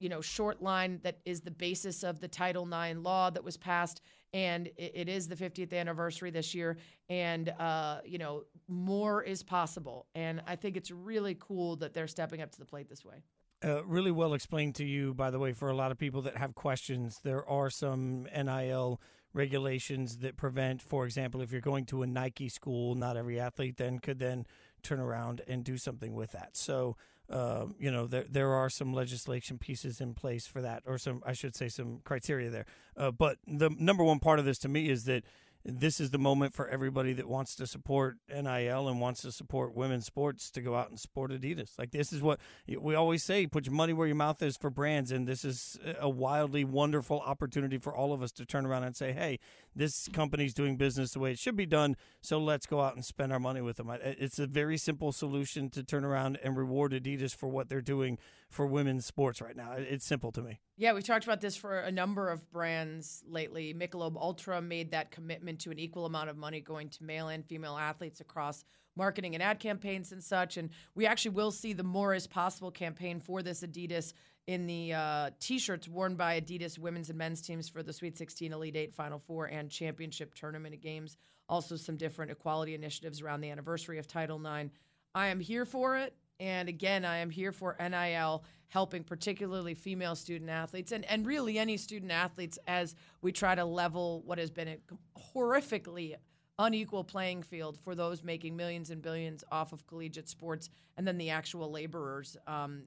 you know short line that is the basis of the Title IX law that was passed and it is the 50th anniversary this year and uh, you know more is possible and i think it's really cool that they're stepping up to the plate this way uh, really well explained to you, by the way, for a lot of people that have questions. There are some NIL regulations that prevent, for example, if you're going to a Nike school, not every athlete then could then turn around and do something with that. So, uh, you know, there there are some legislation pieces in place for that, or some, I should say, some criteria there. Uh, but the number one part of this to me is that this is the moment for everybody that wants to support NIL and wants to support women's sports to go out and support Adidas. Like this is what we always say: put your money where your mouth is for brands, and this is a wildly wonderful opportunity for all of us to turn around and say, "Hey, this company's doing business the way it should be done, so let's go out and spend our money with them." It's a very simple solution to turn around and reward Adidas for what they're doing for women's sports right now. It's simple to me. Yeah, we've talked about this for a number of brands lately. Michelob Ultra made that commitment to an equal amount of money going to male and female athletes across marketing and ad campaigns and such. And we actually will see the More is Possible campaign for this Adidas in the uh, t-shirts worn by Adidas women's and men's teams for the Sweet 16, Elite 8, Final Four, and Championship Tournament games. Also, some different equality initiatives around the anniversary of Title IX. I am here for it. And again, I am here for NIL helping particularly female student athletes and, and really any student athletes as we try to level what has been a horrifically unequal playing field for those making millions and billions off of collegiate sports and then the actual laborers. Um,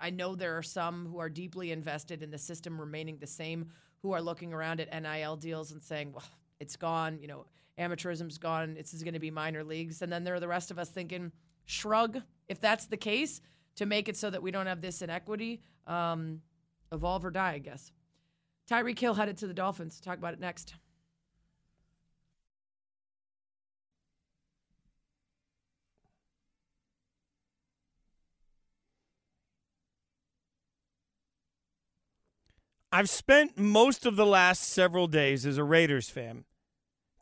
I know there are some who are deeply invested in the system remaining the same who are looking around at NIL deals and saying, well, it's gone, you know, amateurism's gone, is going to be minor leagues. And then there are the rest of us thinking, shrug, if that's the case, to make it so that we don't have this inequity. Um, evolve or die, I guess. Tyreek Hill headed to the Dolphins. Talk about it next. I've spent most of the last several days as a Raiders fan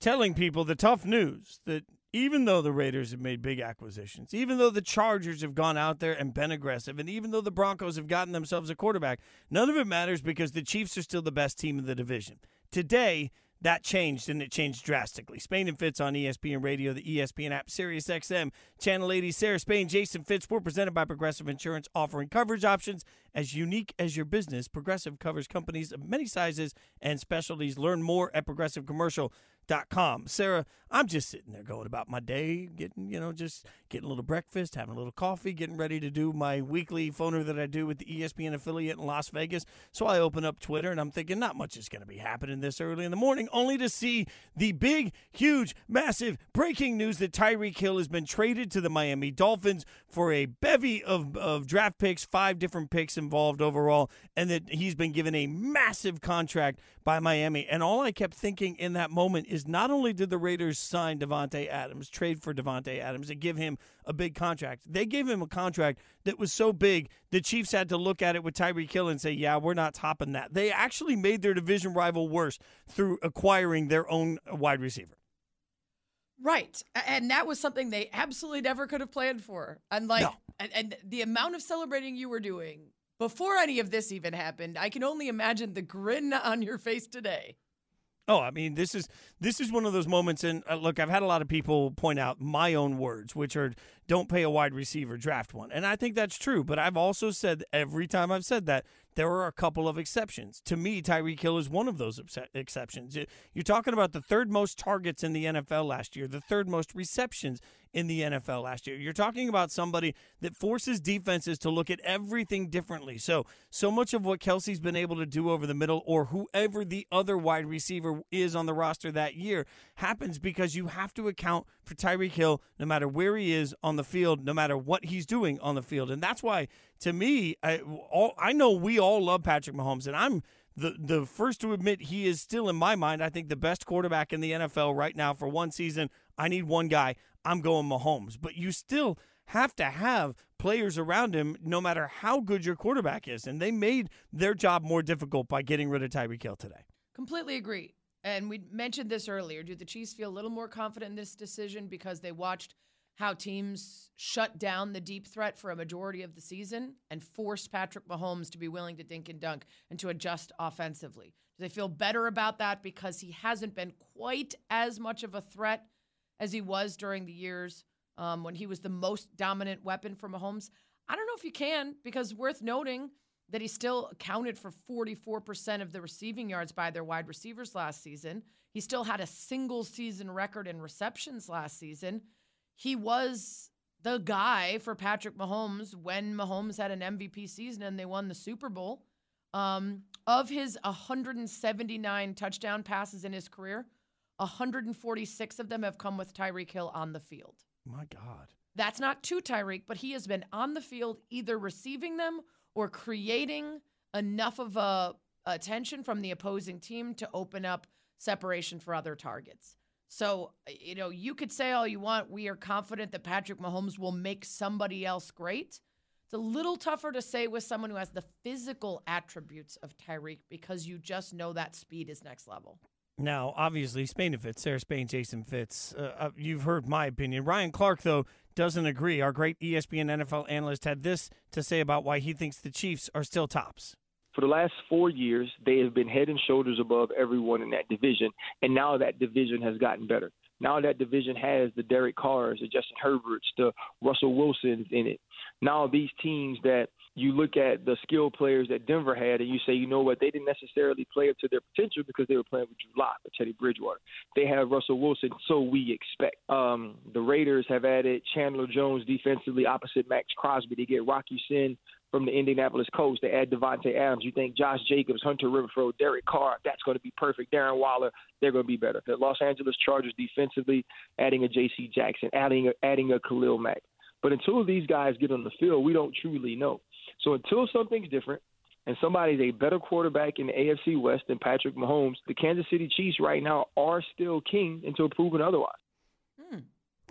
telling people the tough news that even though the Raiders have made big acquisitions, even though the Chargers have gone out there and been aggressive, and even though the Broncos have gotten themselves a quarterback, none of it matters because the Chiefs are still the best team in the division. Today, that changed and it changed drastically. Spain and Fitz on ESPN Radio, the ESPN app, Sirius XM, Channel 80, Sarah Spain, Jason Fitz. We're presented by Progressive Insurance, offering coverage options as unique as your business. Progressive covers companies of many sizes and specialties. Learn more at progressivecommercial.com com. Sarah, I'm just sitting there going about my day, getting, you know, just getting a little breakfast, having a little coffee, getting ready to do my weekly phoner that I do with the ESPN affiliate in Las Vegas. So I open up Twitter and I'm thinking not much is going to be happening this early in the morning, only to see the big, huge, massive breaking news that Tyreek Hill has been traded to the Miami Dolphins for a bevy of, of draft picks, five different picks involved overall, and that he's been given a massive contract by Miami. And all I kept thinking in that moment is not only did the Raiders sign Davante Adams, trade for Davante Adams, and give him a big contract, they gave him a contract that was so big the Chiefs had to look at it with Tyreek Hill and say, "Yeah, we're not topping that." They actually made their division rival worse through acquiring their own wide receiver. Right. And that was something they absolutely never could have planned for. And like No. and, and the amount of celebrating you were doing before any of this even happened, I can only imagine the grin on your face today. Oh, I mean, this is this is one of those moments. And uh, look, I've had a lot of people point out my own words, which are "Don't pay a wide receiver, draft one," and I think that's true. But I've also said every time I've said that there are a couple of exceptions. To me, Tyreek Hill is one of those exceptions. You're talking about the third most targets in the NFL last year, the third most receptions in the NFL last year. You're talking about somebody that forces defenses to look at everything differently. So, so much of what Kelce's been able to do over the middle, or whoever the other wide receiver is on the roster that year, happens because you have to account for Tyreek Hill no matter where he is on the field, no matter what he's doing on the field. And that's why, to me, I, all, I know we all love Patrick Mahomes, and I'm the the first to admit he is still in my mind. I think the best quarterback in the NFL right now for one season. I need one guy. I'm going Mahomes, but you still have to have players around him, no matter how good your quarterback is. And they made their job more difficult by getting rid of Tyreek Hill today. Completely agree. And we mentioned this earlier. Do the Chiefs feel a little more confident in this decision because they watched how teams shut down the deep threat for a majority of the season and forced Patrick Mahomes to be willing to dink and dunk and to adjust offensively? Do they feel better about that because he hasn't been quite as much of a threat as he was during the years um, when he was the most dominant weapon for Mahomes? I don't know if you can because worth noting that he still accounted for 44% of the receiving yards by their wide receivers last season. He still had a single season record in receptions last season. He was the guy for Patrick Mahomes when Mahomes had an MVP season and they won the Super Bowl. Um, of his 179 touchdown passes in his career, 146 of them have come with Tyreek Hill on the field. My God. That's not to Tyreek, but he has been on the field either receiving them or creating enough of a attention from the opposing team to open up separation for other targets. So, you know, you could say all you want. We are confident that Patrick Mahomes will make somebody else great. It's a little tougher to say with someone who has the physical attributes of Tyreek because you just know that speed is next level. Now, obviously, Spain and Fitz, Sarah Spain, Jason Fitz. Uh, uh, you've heard my opinion. Ryan Clark, though, doesn't agree. Our great ESPN NFL analyst had this to say about why he thinks the Chiefs are still tops. For the last four years, they have been head and shoulders above everyone in that division, and now that division has gotten better. Now that division has the Derek Carrs, the Justin Herberts, the Russell Wilsons in it. Now these teams that you look at the skill players that Denver had, and you say, you know what, they didn't necessarily play up to their potential because they were playing with Drew Lock or Teddy Bridgewater. They have Russell Wilson, so we expect. Um, the Raiders have added Chandler Jones defensively opposite Maxx Crosby. They get Rock Ya-Sin from the Indianapolis Colts. They add Davante Adams. You think Josh Jacobs, Hunter Renfrow, Derek Carr, that's going to be perfect. Darren Waller, they're going to be better. The Los Angeles Chargers defensively, adding a J.C. Jackson, adding a, adding a Khalil Mack. But until these guys get on the field, we don't truly know. So until something's different and somebody's a better quarterback in the AFC West than Patrick Mahomes, the Kansas City Chiefs right now are still king until proven otherwise. Hmm.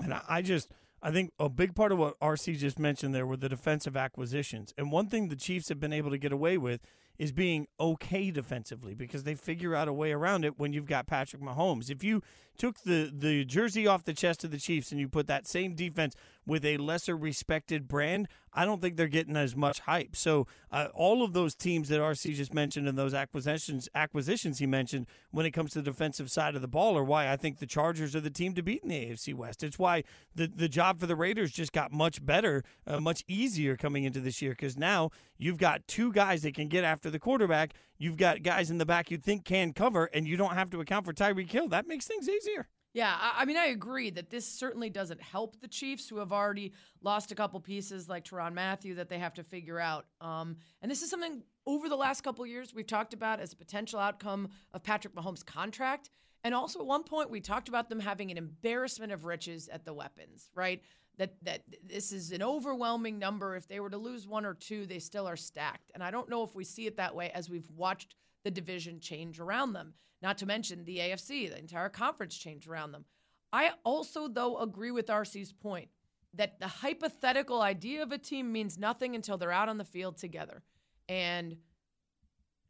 And I, I just, I think a big part of what RC just mentioned there were the defensive acquisitions. And one thing the Chiefs have been able to get away with is being okay defensively because they figure out a way around it when you've got Patrick Mahomes. If you took the the jersey off the chest of the Chiefs and you put that same defense with a lesser respected brand, I don't think they're getting as much hype. So uh, all of those teams that RC just mentioned and those acquisitions acquisitions he mentioned when it comes to the defensive side of the ball are why I think the Chargers are the team to beat in the AFC West. It's why the the job for the Raiders just got much better, uh, much easier coming into this year because now you've got two guys that can get after the quarterback. You've got guys in the back you think can cover, and you don't have to account for Tyreek Hill. That makes things easier. Yeah, I, mean, I agree that this certainly doesn't help the Chiefs, who have already lost a couple pieces like Tyrann Mathieu that they have to figure out. Um, and this is something over the last couple years we've talked about as a potential outcome of Patrick Mahomes' contract. And also, at one point, we talked about them having an embarrassment of riches at the weapons, right? That that this is an overwhelming number. If they were to lose one or two, they still are stacked. And I don't know if we see it that way as we've watched the division change around them. Not to mention the AFC, the entire conference change around them. I also, though, agree with RC's point that the hypothetical idea of a team means nothing until they're out on the field together. And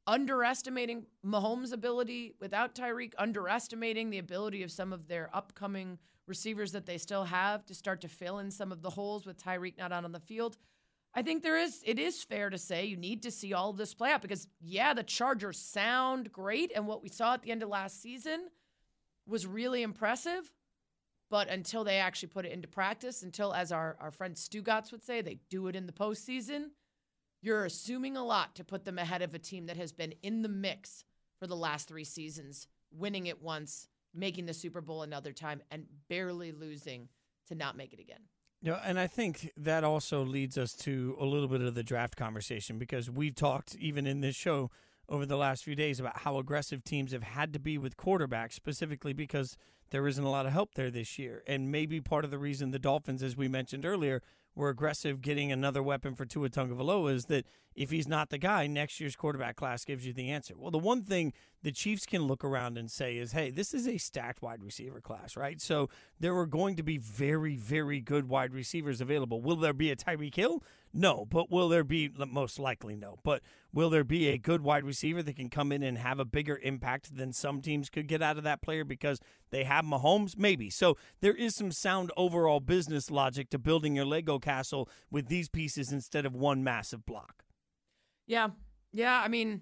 underestimating Mahomes' ability without Tyreek, underestimating the ability of some of their upcoming receivers that they still have to start to fill in some of the holes with Tyreek not out on the field. I think there is it is fair to say you need to see all of this play out because yeah, the Chargers sound great and what we saw at the end of last season was really impressive. But until they actually put it into practice, until as our, our friend Stugotz would say, they do it in the postseason, you're assuming a lot to put them ahead of a team that has been in the mix for the last three seasons, winning it once, making the Super Bowl another time, and barely losing to not make it again. Yeah, and I think that also leads us to a little bit of the draft conversation because we've talked even in this show over the last few days about how aggressive teams have had to be with quarterbacks, specifically because there isn't a lot of help there this year. And maybe part of the reason the Dolphins, as we mentioned earlier, were aggressive getting another weapon for Tua Tagovailoa is that if he's not the guy, next year's quarterback class gives you the answer. Well, the one thing the Chiefs can look around and say is, hey, this is a stacked wide receiver class, right? So there are going to be very, very good wide receivers available. Will there be a Tyreek Hill? No, but will there be most likely no. But will there be a good wide receiver that can come in and have a bigger impact than some teams could get out of that player because they have Mahomes? Maybe. So there is some sound overall business logic to building your Lego castle with these pieces instead of one massive block. Yeah. Yeah, I mean,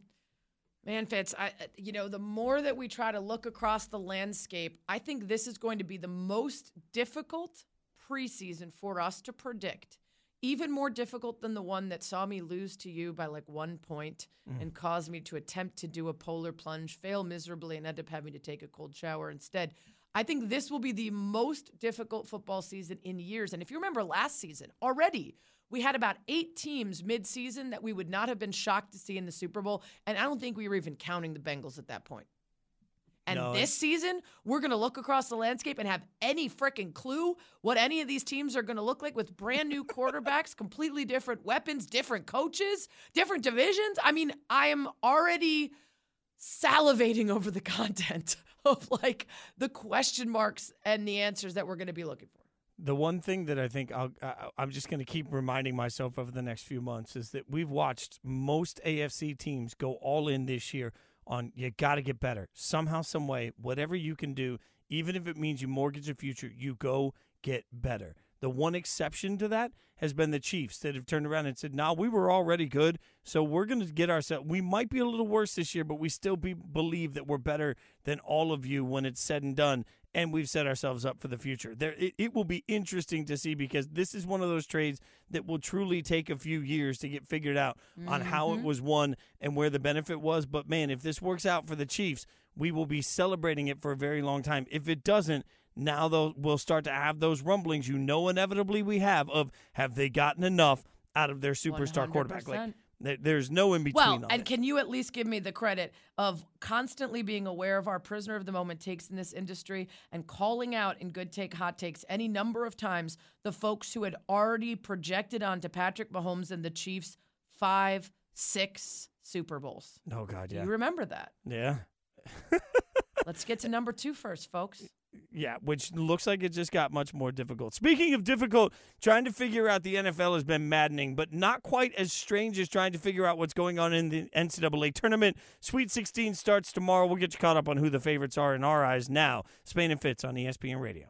man, Fitz, I you know, the more that we try to look across the landscape, I think this is going to be the most difficult preseason for us to predict even more difficult than the one that saw me lose to you by like one point mm. and caused me to attempt to do a polar plunge, fail miserably, and end up having to take a cold shower instead. I think this will be the most difficult football season in years. And if you remember last season, already we had about eight teams midseason that we would not have been shocked to see in the Super Bowl. And I don't think we were even counting the Bengals at that point. And no, this season, we're going to look across the landscape and have any freaking clue what any of these teams are going to look like with brand new quarterbacks, completely different weapons, different coaches, different divisions. I mean, I am already salivating over the content of like the question marks and the answers that we're going to be looking for. The one thing that I think I'll, I'm just going to keep reminding myself over the next few months is that we've watched most AFC teams go all in this year on you got to get better somehow, some way, whatever you can do, even if it means you mortgage your future, you go get better. The one exception to that has been the Chiefs that have turned around and said, "Now nah, we were already good, so we're going to get ourselves. We might be a little worse this year, but we still be, believe that we're better than all of you when it's said and done." and we've set ourselves up for the future. There, it, it, will be interesting to see because this is one of those trades that will truly take a few years to get figured out mm-hmm. on how it mm-hmm. was won and where the benefit was. But man, if this works out for the Chiefs, we will be celebrating it for a very long time. If it doesn't, now they'll, we'll start to have those rumblings. You know, inevitably we have of have they gotten enough out of their superstar 100%. quarterback? Like there's no in between. Well, and it. can you at least give me the credit of constantly being aware of our prisoner of the moment takes in this industry and calling out in good take hot takes any number of times the folks who had already projected onto Patrick Mahomes and the Chiefs five, six Super Bowls. Oh God, yeah. You remember that? Yeah. Let's get to number two first, folks. Yeah, which looks like it just got much more difficult. Speaking of difficult, trying to figure out the NFL has been maddening, but not quite as strange as trying to figure out what's going on in the NCAA tournament. Sweet 16 starts tomorrow. We'll get you caught up on who the favorites are in our eyes now. Spain and Fitz on ESPN Radio.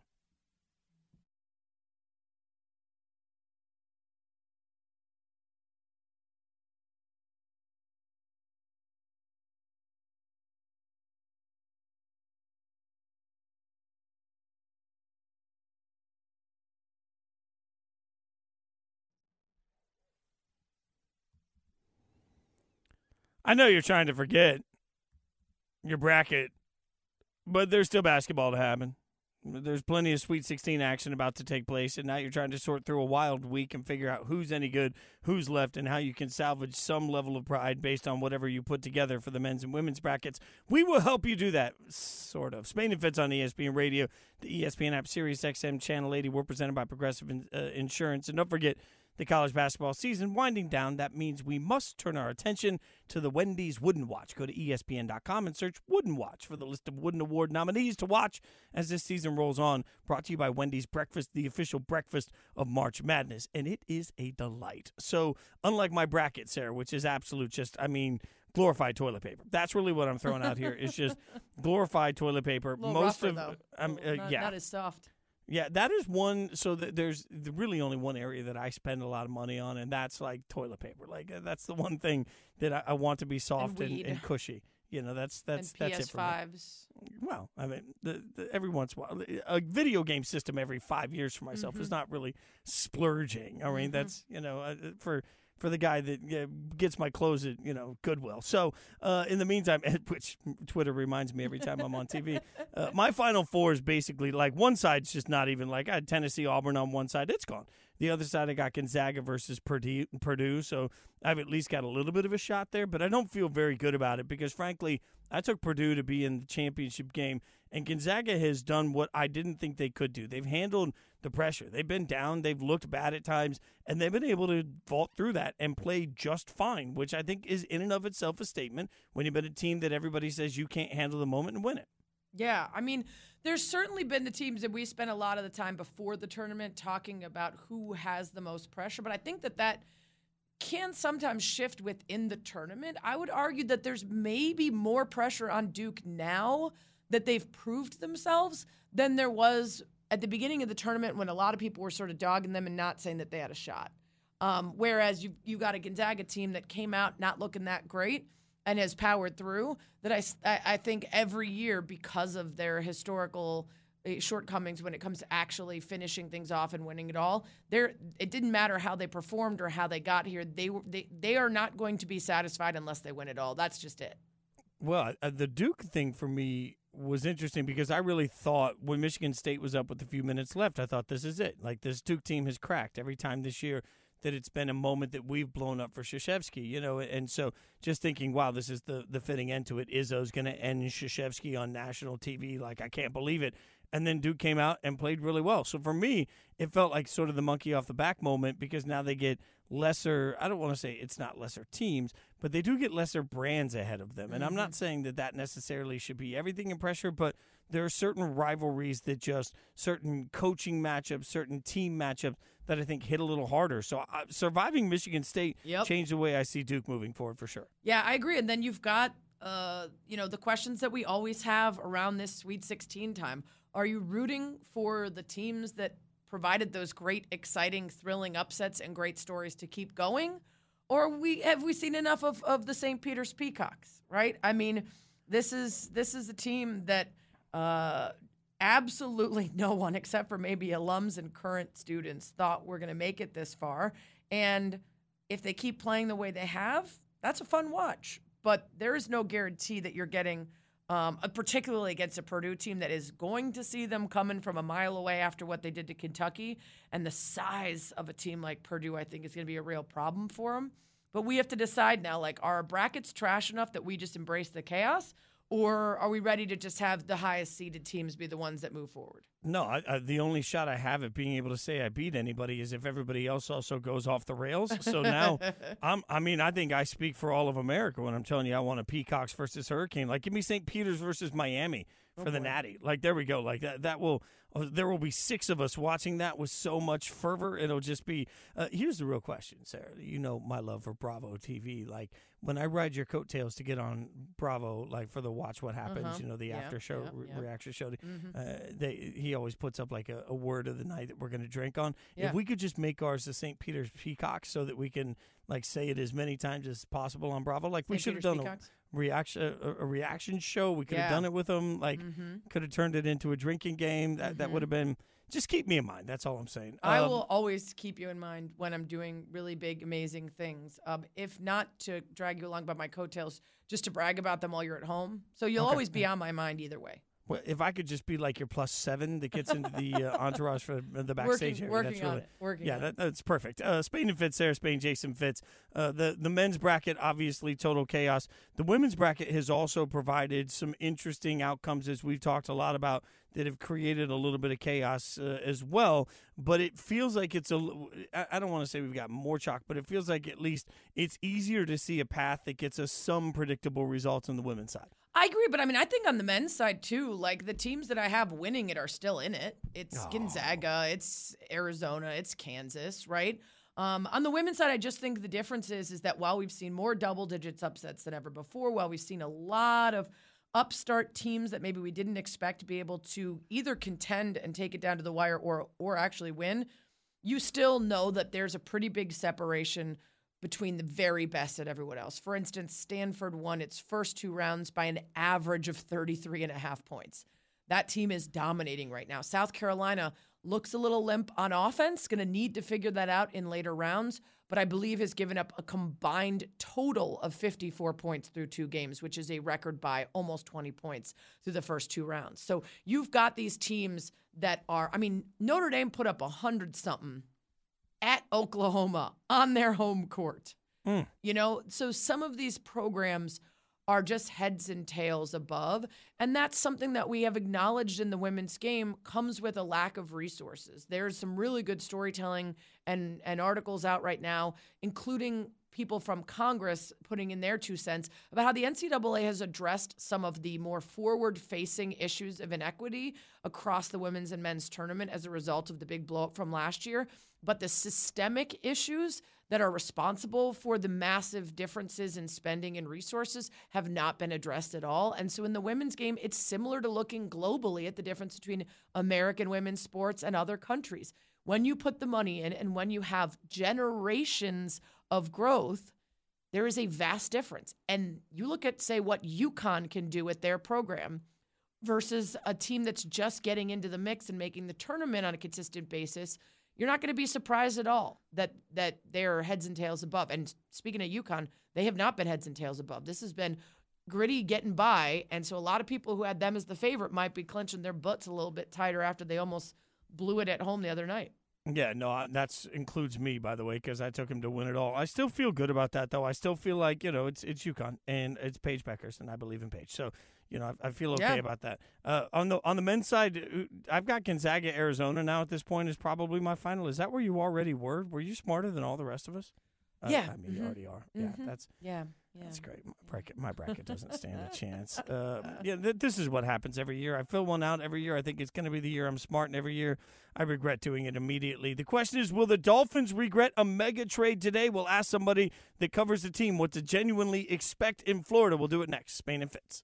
I know you're trying to forget your bracket, but there's still basketball to happen. There's plenty of Sweet 16 action about to take place, and now you're trying to sort through a wild week and figure out who's any good, who's left, and how you can salvage some level of pride based on whatever you put together for the men's and women's brackets. We will help you do that, sort of. Spain and Fitz on ESPN Radio, the ESPN app, Sirius XM Channel 80. We're presented by Progressive uh, Insurance. And don't forget, the college basketball season winding down, that means we must turn our attention to the Wendy's Wooden Watch. Go to ESPN.com and search Wooden Watch for the list of Wooden Award nominees to watch as this season rolls on. Brought to you by Wendy's Breakfast, the official breakfast of March Madness. And it is a delight. So, unlike my bracket, Sarah, which is absolute just, I mean, glorified toilet paper. That's really what I'm throwing out here. It's just glorified toilet paper. Most rougher, of, um, uh, not, yeah, not as soft. Yeah, that is one. So th- there's really only one area that I spend a lot of money on, and that's like toilet paper. Like uh, that's the one thing that I, I want to be soft and, and, and, cushy. You know, that's that's and that's PS5s. it for me. Well, I mean, the, the, every once in a while, a video game system every five years for myself mm-hmm. is not really splurging. I mean, mm-hmm. that's you know uh, for for the guy that gets my clothes at you know Goodwill. So uh, in the meantime, which Twitter reminds me every time I'm on TV, uh, my Final Four is basically like one side's just not even like I had Tennessee Auburn on one side, it's gone. The other side, I got Gonzaga versus Purdue, Purdue, so I've at least got a little bit of a shot there, but I don't feel very good about it because, frankly, I took Purdue to be in the championship game, and Gonzaga has done what I didn't think they could do. They've handled the pressure. They've been down, they've looked bad at times, and they've been able to vault through that and play just fine, which I think is in and of itself a statement when you've been a team that everybody says you can't handle the moment and win it. Yeah, I mean, there's certainly been the teams that we spent a lot of the time before the tournament talking about who has the most pressure, but I think that that can sometimes shift within the tournament. I would argue that there's maybe more pressure on Duke now that they've proved themselves than there was at the beginning of the tournament when a lot of people were sort of dogging them and not saying that they had a shot. Um, whereas you you got a Gonzaga team that came out not looking that great and has powered through that I, I think every year because of their historical uh, shortcomings when it comes to actually finishing things off and winning it all there it didn't matter how they performed or how they got here they were they, they are not going to be satisfied unless they win it all that's just it well uh, the duke thing for me was interesting because I really thought when Michigan State was up with a few minutes left, I thought this is it. Like this Duke team has cracked every time this year that it's been a moment that we've blown up for Krzyzewski, you know, and so just thinking, wow, this is the the fitting end to it. Izzo's going to end Krzyzewski on national TV, like I can't believe it. And then Duke came out and played really well. So for me, it felt like sort of the monkey off the back moment because now they get lesser. I don't want to say it's not lesser teams, but they do get lesser brands ahead of them. And mm-hmm. I'm not saying that that necessarily should be everything in pressure, but there are certain rivalries that just certain coaching matchups, certain team matchups that I think hit a little harder. So uh, surviving Michigan State yep. changed the way I see Duke moving forward for sure. Yeah, I agree. And then you've got, uh, you know, the questions that we always have around this Sweet 16 time. Are you rooting for the teams that provided those great, exciting, thrilling upsets and great stories to keep going? Or we have we seen enough of, of the St. Peter's Peacocks, right? I mean, this is this is a team that uh, absolutely no one except for maybe alums and current students thought we're going to make it this far. And if they keep playing the way they have, that's a fun watch. But there is no guarantee that you're getting, um, particularly against a Purdue team that is going to see them coming from a mile away after what they did to Kentucky. And the size of a team like Purdue, I think, is going to be a real problem for them. But we have to decide now like, are our brackets trash enough that we just embrace the chaos? Or are we ready to just have the highest seeded teams be the ones that move forward? No, I, I, the only shot I have at being able to say I beat anybody is if everybody else also goes off the rails. So now, I'm, I mean, I think I speak for all of America when I'm telling you I want a Peacocks versus Hurricane. Like, give me St. Peter's versus Miami for Oh, the boy. Natty. Like, there we go. Like that. That will. Uh, There will be six of us watching that with so much fervor. It'll just be. Uh, here's the real question, Sarah. You know my love for Bravo TV. Like when I ride your coattails to get on Bravo, like for the Watch What Happens. Uh-huh. You know the Yeah, after show yeah, re- yeah. reaction show. Mhm. Uh, they he always puts up like a, a word of the night that we're going to drink on. If we could just make ours the St. Peter's Peacock so that we can like say it as many times as possible on Bravo, like we should have done a Peacocks? Reaction a, a reaction show. We could have Yeah. done it with them. Like Mhm. could have turned it into a drinking game. That that Mhm. would have been. Just keep me in mind. That's all I'm saying. I Um, will always keep you in mind when I'm doing really big, amazing things. Um, if not to drag you along by my coattails, just to brag about them while you're at home. So you'll Okay. always be on my mind either way. Well, if I could just be like your plus seven that gets into the uh, entourage for the backstage working, area, working that's on really it. Working yeah, on that, that's perfect. Uh, Spain and Fitz, Sarah Spain, Jason Fitz. Uh, the the men's bracket obviously total chaos. The women's bracket has also provided some interesting outcomes, as we've talked a lot about, that have created a little bit of chaos uh, as well. But it feels like it's a. I I don't want to say we've got more chalk, but it feels like at least it's easier to see a path that gets us some predictable results on the women's side. I agree, but I mean, I think on the men's side too, like the teams that I have winning it are still in it. It's Gonzaga, it's Arizona, it's Kansas, right? Um, on the women's side, I just think the difference is is that while we've seen more double digits upsets than ever before, while we've seen a lot of upstart teams that maybe we didn't expect to be able to either contend and take it down to the wire or or actually win, you still know that there's a pretty big separation between the very best and everyone else. For instance, Stanford won its first two rounds by an average of 33 and a half points. That team is dominating right now. South Carolina looks a little limp on offense, going to need to figure that out in later rounds, but I believe has given up a combined total of 54 points through two games, which is a record by almost 20 points through the first two rounds. So you've got these teams that are, I mean, Notre Dame put up 100 something at Oklahoma on their home court. Mm. You know, so some of these programs are just heads and tails above. And that's something that we have acknowledged in the women's game comes with a lack of resources. There's some really good storytelling and, and articles out right now, including people from Congress putting in their two cents about how the NCAA has addressed some of the more forward facing issues of inequity across the women's and men's tournament as a result of the big blow up from last year. But the systemic issues that are responsible for the massive differences in spending and resources have not been addressed at all. And so in the women's game, it's similar to looking globally at the difference between American women's sports and other countries. When you put the money in and when you have generations of growth, there is a vast difference. And you look at, say, what UConn can do with their program versus a team that's just getting into the mix and making the tournament on a consistent basis, you're not going to be surprised at all that that they're heads and tails above. And speaking of UConn, they have not been heads and tails above. This has been gritty getting by, and so a lot of people who had them as the favorite might be clenching their butts a little bit tighter after they almost blew it at home the other night. Yeah, no, that's includes me by the way because I took him to win it all. I still feel good about that though. I still feel like you know it's it's UConn and it's Paige Bueckers and I believe in Paige. So you know I, I feel okay Yeah. about that. Uh, on the on the men's side, uh, I've got Gonzaga, Arizona now at this point is probably my final. Is that where you already were? Were you smarter than all the rest of us? Uh, Yeah. I mean you Mhm. already are. Mhm. Yeah, that's Yeah, yeah. that's great. My bracket, my bracket doesn't stand a chance. Uh, yeah, th- this is what happens every year. I fill one out every year. I think it's going to be the year I'm smart, and every year I regret doing it immediately. The question is, will the Dolphins regret a mega trade today? We'll ask somebody that covers the team what to genuinely expect in Florida. We'll do it next. Spain and Fitz.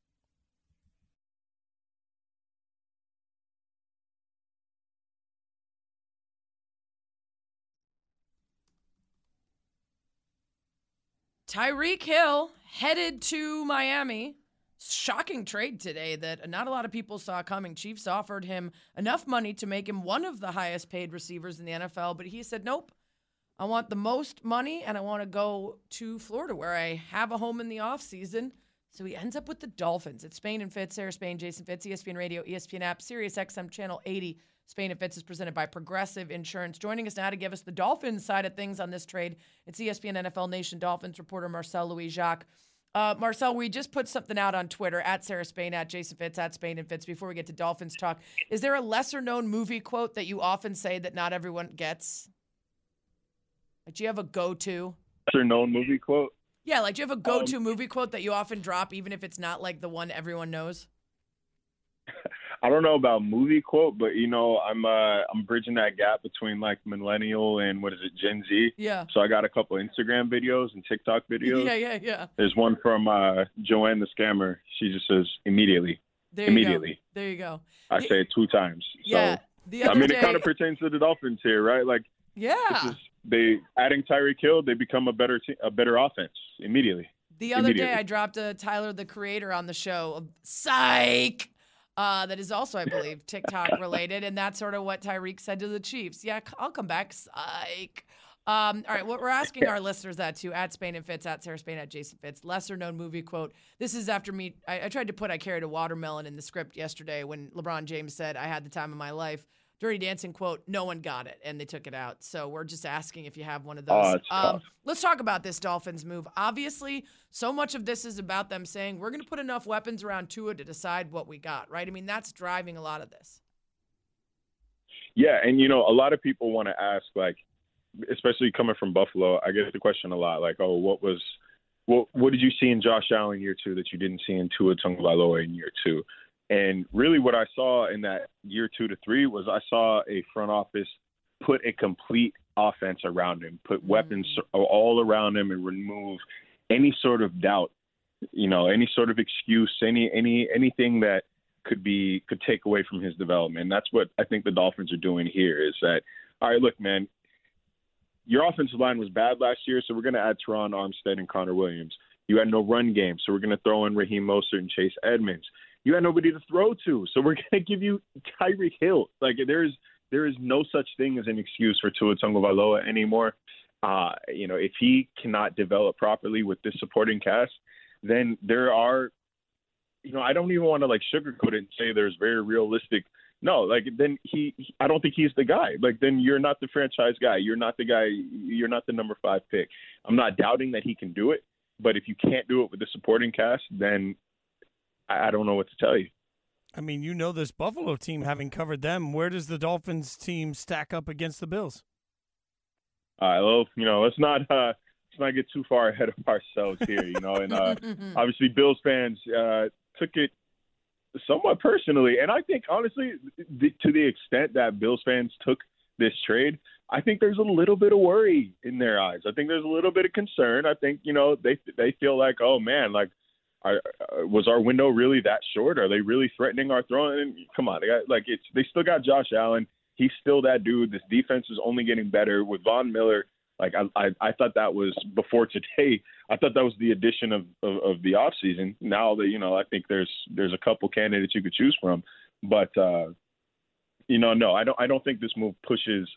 Tyreek Hill headed to Miami. Shocking trade today that not a lot of people saw coming. Chiefs offered him enough money to make him one of the highest paid receivers in the NFL, but he said, nope. I want the most money and I want to go to Florida where I have a home in the offseason. So he ends up with the Dolphins. It's Spain and Fitz, Sarah Spain, Jason Fitz, ESPN Radio, ESPN app, Sirius XM Channel 80. Spain and Fitz is presented by Progressive Insurance. Joining us now to give us the Dolphins side of things on this trade, it's ESPN NFL Nation Dolphins reporter Marcel Louis Jacques. Uh, Marcel, we just put something out on Twitter at Sarah Spain, at Jason Fitz, at Spain and Fitz before we get to Dolphins talk. Is there a lesser known movie quote that you often say that not everyone gets? Like, do you have a go to? Lesser known movie quote? Yeah, like do you have a go to um, movie quote that you often drop, even if it's not like the one everyone knows? I don't know about movie quote, but you know, I'm uh I'm bridging that gap between like millennial and what is it, Gen Z. Yeah. So I got a couple Instagram videos and TikTok videos. Yeah, yeah, yeah. There's one from uh Joanne the scammer. She just says immediately. There immediately. Go. There you go. I say it two times. Yeah. So, the I mean, day... it kind of pertains to the Dolphins here, right? Like, yeah. Is, they adding Tyreek Hill, they become a better te- a better offense immediately. The other day, I dropped a Tyler the Creator on the show. Psych uh, that is also, I believe, TikTok related, and that's sort of what Tyreek said to the Chiefs. Yeah, I'll come back. Psych. Um, all right, what we're asking our listeners that too at Spain and Fitz, at Sarah Spain, at Jason Fitz, lesser known movie quote. This is after me. I, I tried to put I carried a watermelon in the script yesterday when LeBron James said I had the time of my life. Dirty Dancing quote, no one got it and they took it out. So we're just asking if you have one of those. Oh, um, let's talk about this Dolphins move. Obviously, so much of this is about them saying we're going to put enough weapons around Tua to decide what we got, right? I mean, that's driving a lot of this. Yeah, and you know, a lot of people want to ask, like, especially coming from Buffalo, I get the question a lot, like, oh, what was, what, what did you see in Josh Allen year two that you didn't see in Tua Tagovailoa in year two? And really, what I saw in that year two to three was I saw a front office put a complete offense around him, put mm-hmm. weapons all around him, and remove any sort of doubt, you know, any sort of excuse, any any anything that could be could take away from his development. And that's what I think the Dolphins are doing here. Is that all right? Look, man, your offensive line was bad last year, so we're going to add Terron Armstead and Connor Williams. You had no run game, so we're going to throw in Raheem Mostert and Chase Edmonds you had nobody to throw to. So we're going to give you Tyreek Hill. Like there is there is no such thing as an excuse for Tua Tagovailoa anymore. Uh, you know, if he cannot develop properly with this supporting cast, then there are, you know, I don't even want to like sugarcoat it and say there's very realistic. No, like then he, he, I don't think he's the guy. Like then you're not the franchise guy. You're not the guy. You're not the number five pick. I'm not doubting that he can do it, but if you can't do it with the supporting cast, then I don't know what to tell you. I mean, you know this Buffalo team, having covered them. Where does the Dolphins team stack up against the Bills? All right, well, you know, let's not uh, let's not get too far ahead of ourselves here, you know. And uh, obviously, Bills fans uh, took it somewhat personally, and I think honestly, the, to the extent that Bills fans took this trade, I think there's a little bit of worry in their eyes. I think there's a little bit of concern. I think you know they they feel like, oh man, like are, uh, was our window really that short? Are they really threatening our throne? And come on, they got, like it's they still got Josh Allen. He's still that dude. This defense is only getting better with Von Miller. Like I, I, I thought that was before today. I thought that was the addition of, of, of the off season. Now that you know, I think there's there's a couple candidates you could choose from, but uh, you know, no, I don't. I don't think this move pushes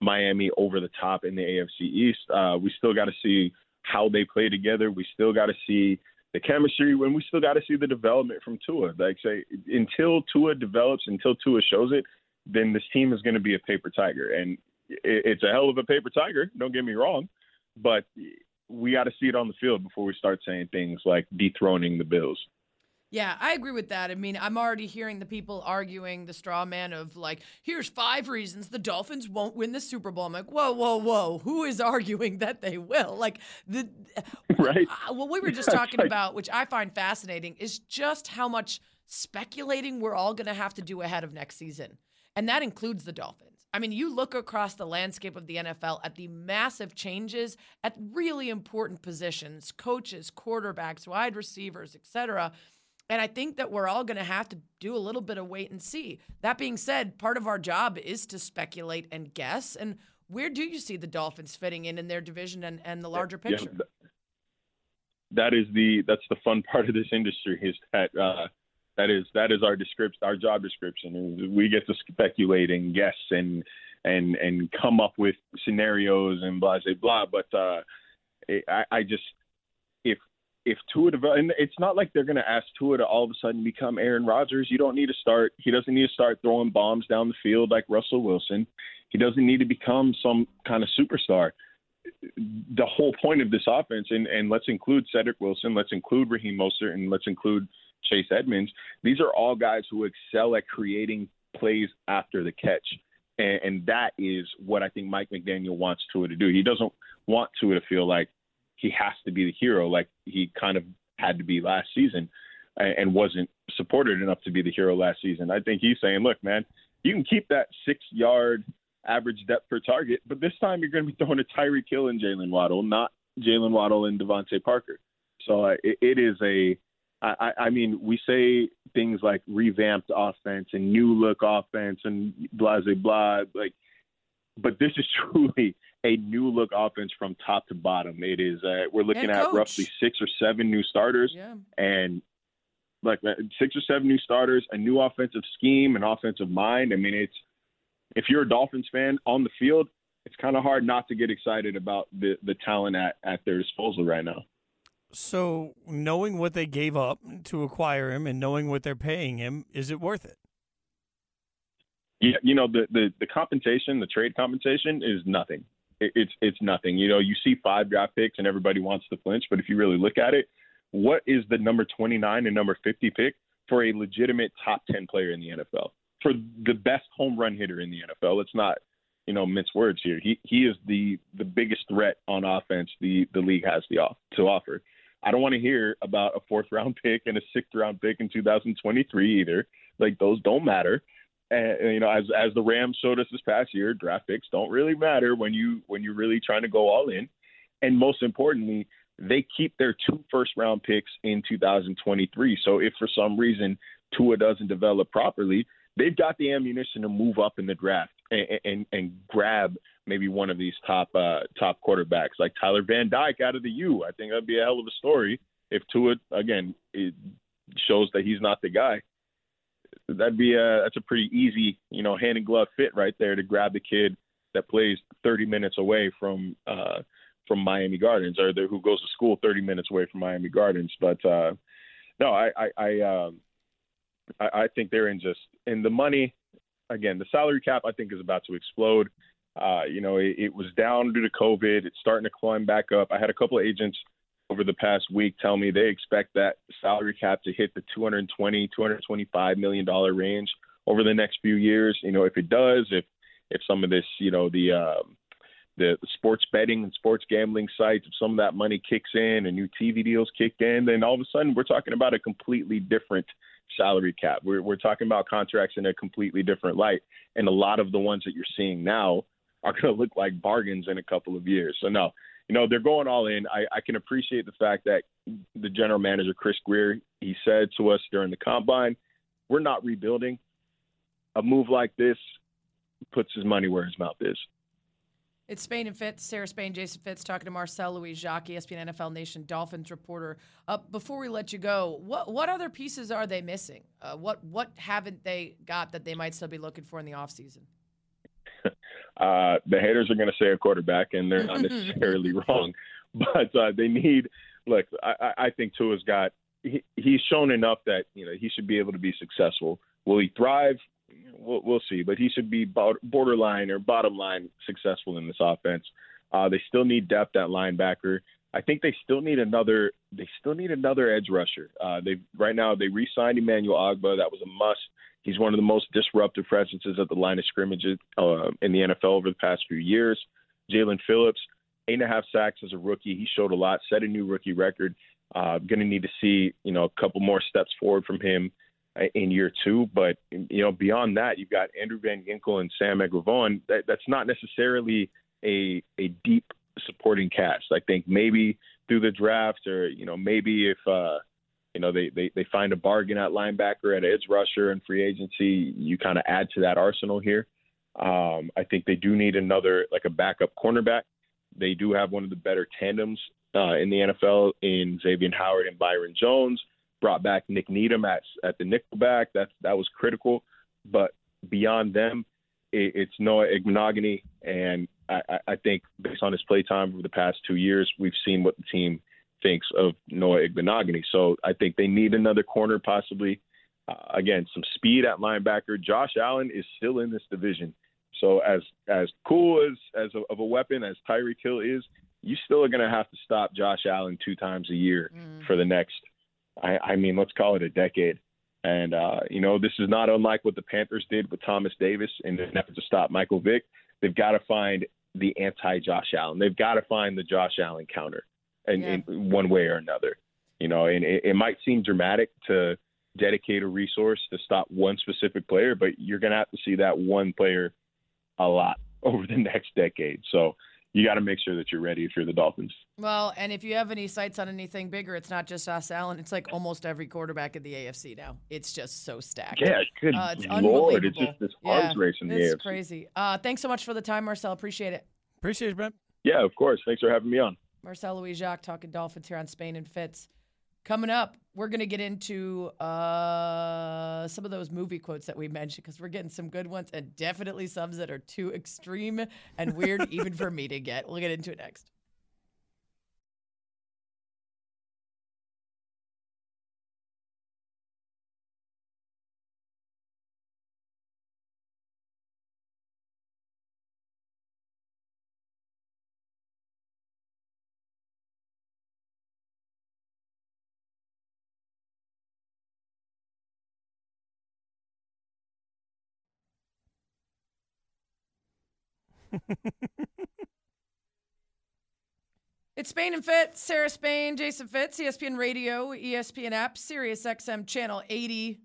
Miami over the top in the AFC East. Uh, we still got to see how they play together. We still got to see the chemistry when we still got to see the development from Tua. Like say until Tua develops, until Tua shows it, then this team is going to be a paper tiger, and it's a hell of a paper tiger. Don't get me wrong, but we got to see it on the field before we start saying things like dethroning the Bills. Yeah, I agree with that. I mean, I'm already hearing the people arguing the straw man of like, here's five reasons the Dolphins won't win the Super Bowl. I'm like, whoa, whoa, whoa. Who is arguing that they will? Like the right. Uh, what we were just talking about, which I find fascinating, is just how much speculating we're all going to have to do ahead of next season, and that includes the Dolphins. I mean, you look across the landscape of the NFL at the massive changes at really important positions, coaches, quarterbacks, wide receivers, etc and I think that we're all going to have to do a little bit of wait and see. That being said, part of our job is to speculate and guess. And where do you see the Dolphins fitting in in their division and, and the larger picture? Yeah, that is the that's the fun part of this industry is that uh, that is that is our description our job description we get to speculate and guess and and and come up with scenarios and blah blah blah. But uh, I, I just if Tua and it's not like they're going to ask Tua to all of a sudden become Aaron Rodgers. You don't need to start. He doesn't need to start throwing bombs down the field like Russell Wilson. He doesn't need to become some kind of superstar. the whole point of this offense, and, and let's include Cedric Wilson, let's include Raheem Mostert, and let's include Chase Edmonds. These are all guys who excel at creating plays after the catch. And, and that is what I think Mike McDaniel wants Tua to do. He doesn't want Tua to feel like he has to be the hero, like he kind of had to be last season and wasn't supported enough to be the hero last season. I think he's saying, look, man, you can keep that six yard average depth per target, but this time you're going to be throwing a Tyreek Hill and Jaylen Waddle, not Jaylen Waddle and DeVante Parker. So uh, it, it is a, I, I mean, we say things like revamped offense and new look offense and blah, blah, blah. Like, but this is truly a new look offense from top to bottom. It is, uh, we're looking at roughly six or seven new starters yeah. and like uh, six or seven new starters, a new offensive scheme, an offensive mind. I mean, it's if you're a Dolphins fan on the field, it's kind of hard not to get excited about the the talent at at their disposal right now. So, knowing what they gave up to acquire him and knowing what they're paying him, is it worth it? Yeah, you know the the, the compensation, the trade compensation is nothing. It, it's it's nothing. You know, you see five draft picks and everybody wants to flinch, but if you really look at it, what is the number 29 and number 50 pick for a legitimate top 10 player in the NFL? For the best home run hitter in the NFL. Let's not, you know, mince words here. He he is the the biggest threat on offense the the league has the off, to offer. I don't want to hear about a fourth round pick and a sixth round pick in 2023 either. Like those don't matter. And you know, as as the Rams showed us this past year, draft picks don't really matter when you when you're really trying to go all in. And most importantly, they keep their two first round picks in 2023. So if for some reason Tua doesn't develop properly, they've got the ammunition to move up in the draft and, and, and grab maybe one of these top uh, top quarterbacks like Tyler Van Dyke out of the U. I think that'd be a hell of a story if Tua again it shows that he's not the guy. That'd be a that's a pretty easy you know hand and glove fit right there to grab the kid that plays 30 minutes away from uh, from Miami Gardens or the, who goes to school 30 minutes away from Miami Gardens. But uh, no, I I I, um, I I think they're in just in the money. Again, the salary cap I think is about to explode. Uh, you know, it, it was down due to COVID. It's starting to climb back up. I had a couple of agents over the past week tell me they expect that salary cap to hit the 220, 225 million dollar range over the next few years. You know, if it does, if if some of this, you know, the um, the, the sports betting and sports gambling sites, if some of that money kicks in and new TV deals kick in, then all of a sudden we're talking about a completely different salary cap. We're, we're talking about contracts in a completely different light. And a lot of the ones that you're seeing now are going to look like bargains in a couple of years. So, no, you know, they're going all in. I, I can appreciate the fact that the general manager, Chris Grier, he said to us during the combine, we're not rebuilding. A move like this puts his money where his mouth is. It's Spain and Fitz, Sarah Spain, Jason Fitz, talking to Marcel Louis Jacques, ESPN NFL Nation Dolphins reporter. Uh, before we let you go, what what other pieces are they missing? Uh, what what haven't they got that they might still be looking for in the offseason? Uh, the haters are going to say a quarterback, and they're not necessarily wrong. But uh, they need. Look, I, I think Tua's got. He, he's shown enough that you know he should be able to be successful. Will he thrive? we'll, we'll see. But he should be borderline or bottom line successful in this offense. Uh, they still need depth at linebacker. I think they still need another. They still need another edge rusher. Uh, they right now they re-signed Emmanuel Ogbah. That was a must. He's one of the most disruptive presences at the line of scrimmage uh, in the NFL over the past few years. Jaelan Phillips, eight and a half sacks as a rookie. He showed a lot, set a new rookie record. Uh, going to need to see you know a couple more steps forward from him in year two. But you know, beyond that, you've got Andrew Van Ginkel and Sam Eguavoen. That, that's not necessarily a a deep supporting cast. I think maybe through the draft, or you know, maybe if uh, you know they, they they find a bargain at linebacker at edge rusher and free agency, you kind of add to that arsenal here. Um, I think they do need another like a backup cornerback. They do have one of the better tandems uh, in the NFL in Xavier Howard and Byron Jones brought back Nik Needham at at the nickelback. That that was critical. But beyond them, it, it's Noah Igbinoghene, and I, I think based on his play time over the past two years, we've seen what the team thinks of Noah Igbinoghene. So I think they need another corner, possibly. Uh, again, some speed at linebacker. Josh Allen is still in this division. So as as cool as as a, of a weapon as Tyreek Hill is, you still are going to have to stop Josh Allen two times a year Mm. for the next, I, I mean, let's call it a decade. And, uh, you know, this is not unlike what the Panthers did with Thomas Davis in an effort to stop Michael Vick. They've got to find the anti Josh Allen. They've got to find the Josh Allen counter in, Yeah. in one way or another. You know, and it, it might seem dramatic to dedicate a resource to stop one specific player, but you're going to have to see that one player a lot over the next decade. So you got to make sure that you're ready if you're the Dolphins. Well, and if you have any sights on anything bigger, it's not just Josh Allen. It's like almost every quarterback in the AFC now. It's just so stacked. Yeah, good Uh, it's lord, it's just this Yeah, race in the AFC. It's crazy. Uh, thanks so much for the time, Marcel. Appreciate it. Appreciate it, Brent. Yeah, of course. Thanks for having me on. Marcel Louis Jacques talking Dolphins here on Spain and Fitz. Coming up, we're going to get into uh, some of those movie quotes that we mentioned because we're getting some good ones and definitely some that are too extreme and weird even for me to get. We'll get into it next. It's Spain and Fitz, Sarah Spain, Jason Fitz, ESPN Radio, ESPN app, Sirius XM channel 80.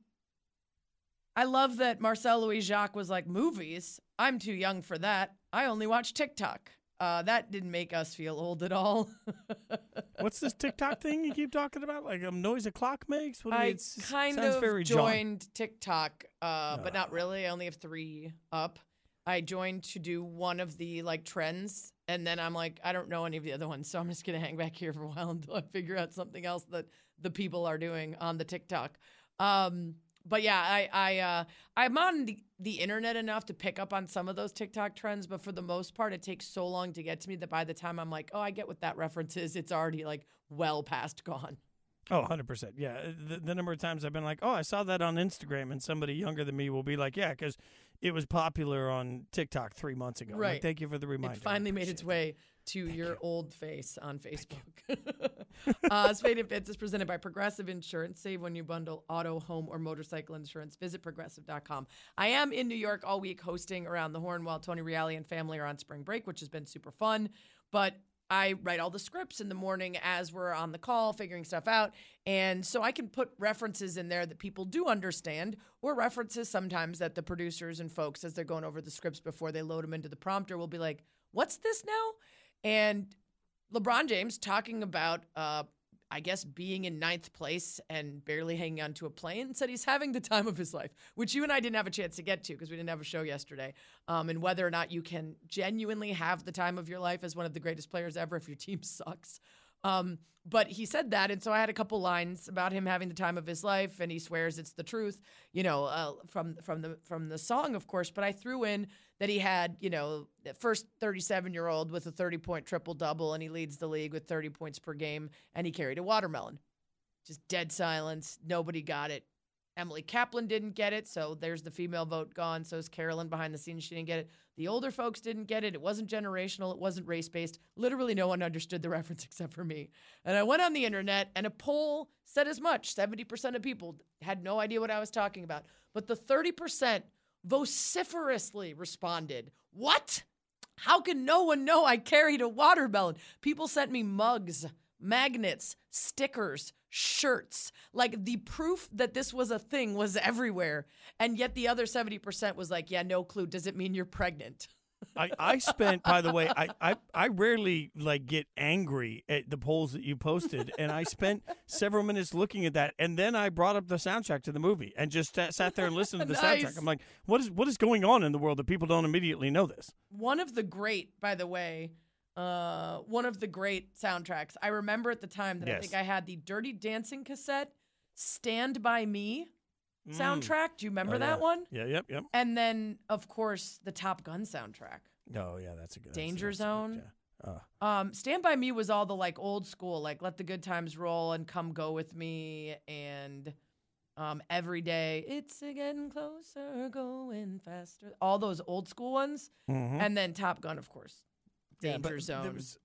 I love that Marcel Louis Jacques was like, movies? I'm too young for that. I only watch TikTok. Uh, that didn't make us feel old at all. What's this TikTok thing you keep talking about? Like a noise a clock makes? What I it's- kind of John. joined TikTok, uh, but not really. I only have three up. I joined to do one of the like trends, and then I'm like, I don't know any of the other ones, so I'm just gonna hang back here for a while until I figure out something else that the people are doing on the TikTok. Um, but yeah, I I uh, I'm on the, the internet enough to pick up on some of those TikTok trends, but for the most part, it takes so long to get to me that by the time I'm like, oh, I get what that reference is, it's already like well past gone. Oh, 100%. Yeah. The, the number of times I've been like, oh, I saw that on Instagram, and somebody younger than me will be like, yeah, because it was popular on TikTok three months ago. I'm like, Right. Thank you for the reminder. It finally made its way to your old face on Facebook. uh, Spain and Fitz is presented by Progressive Insurance. Save when you bundle auto, home, or motorcycle insurance. Visit progressive.com. I am in New York all week hosting Around the Horn while Tony Reali and family are on spring break, which has been super fun. But I write all the scripts in the morning as we're on the call, figuring stuff out. And so I can put references in there that people do understand, or references sometimes that the producers and folks, as they're going over the scripts before they load them into the prompter, will be like, What's this now? And LeBron James talking about, uh, I guess, being in ninth place and barely hanging onto a plane, said he's having the time of his life, which you and I didn't have a chance to get to because we didn't have a show yesterday. Um, and whether or not you can genuinely have the time of your life as one of the greatest players ever if your team sucks. Um, but he said that, and so I had a couple lines about him having the time of his life, and he swears it's the truth, you know, uh, from from the from the song, of course. But I threw in that he had, you know, the first 37 year old with a 30 point triple double, and he leads the league with 30 points per game, and he carried a watermelon. Just dead silence. Nobody got it. Emily Kaplan didn't get it, so there's the female vote gone. So is Carolyn behind the scenes. She didn't get it. The older folks didn't get it. It wasn't generational. It wasn't race based. Literally, no one understood the reference except for me. And I went on the internet, and a poll said as much 70% of people had no idea what I was talking about. But the 30% vociferously responded, What? How can no one know I carried a watermelon? People sent me mugs, magnets, stickers, shirts. Like the proof that this was a thing was everywhere. And yet the other 70% was like, yeah, no clue. Does it mean you're pregnant? I, I spent, by the way, I, I, I rarely like get angry at the polls that you posted, and I spent several minutes looking at that, and then I brought up the soundtrack to the movie and just sat, sat there and listened to the Nice. soundtrack. I'm like, what is what is going on in the world that people don't immediately know this? One of the great, by the way, uh, one of the great soundtracks. I remember at the time that I think I had the Dirty Dancing cassette, Stand By Me Mm. soundtrack. Do you remember Oh, that yeah. one? Yeah, yep, yep. And then, of course, the Top Gun soundtrack. Oh, yeah, that's a good. that's- Danger that's Zone. yeah. Uh, Um, Stand By Me was all the like old school, like Let the Good Times Roll and Come Go With Me and um, Every Day. It's getting closer, going faster. All those old school ones. mhm. And then Top Gun, of course. Danger but zone. was-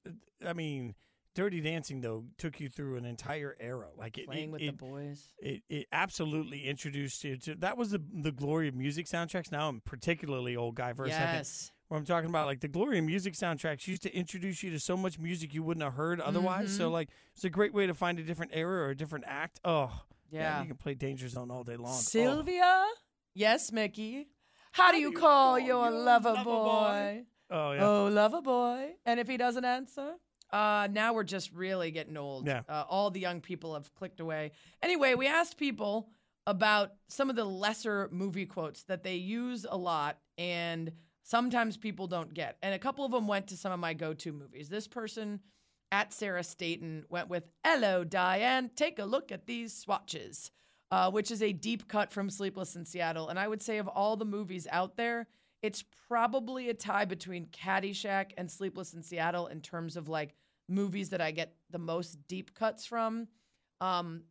I mean, Dirty Dancing though took you through an entire era. Like it, Playing it, with it, the boys. It, it absolutely introduced you to that was the the glory of music soundtracks. Now I'm particularly old guy for a second. Yes. Where I'm talking about like the glory of music soundtracks used to introduce you to so much music you wouldn't have heard otherwise. So Mhm. like it's a great way to find a different era or a different act. Oh, man, Yeah. you can play Danger Zone all day long. Oh. Sylvia? Yes, Mickey. How, do you call, your lover, boy? Oh yeah. Oh, lover boy. And if he doesn't answer? Uh, now we're just really getting old. Yeah. Uh, all the young people have clicked away. Anyway, we asked people about some of the lesser movie quotes that they use a lot and sometimes people don't get. And a couple of them went to some of my go to movies. This person at Sarah Staten went with Hello, Diane. Take a look at these swatches, uh, which is a deep cut from Sleepless in Seattle. And I would say, of all the movies out there, it's probably a tie between Caddyshack and Sleepless in Seattle in terms of like movies that I get the most deep cuts from. Um,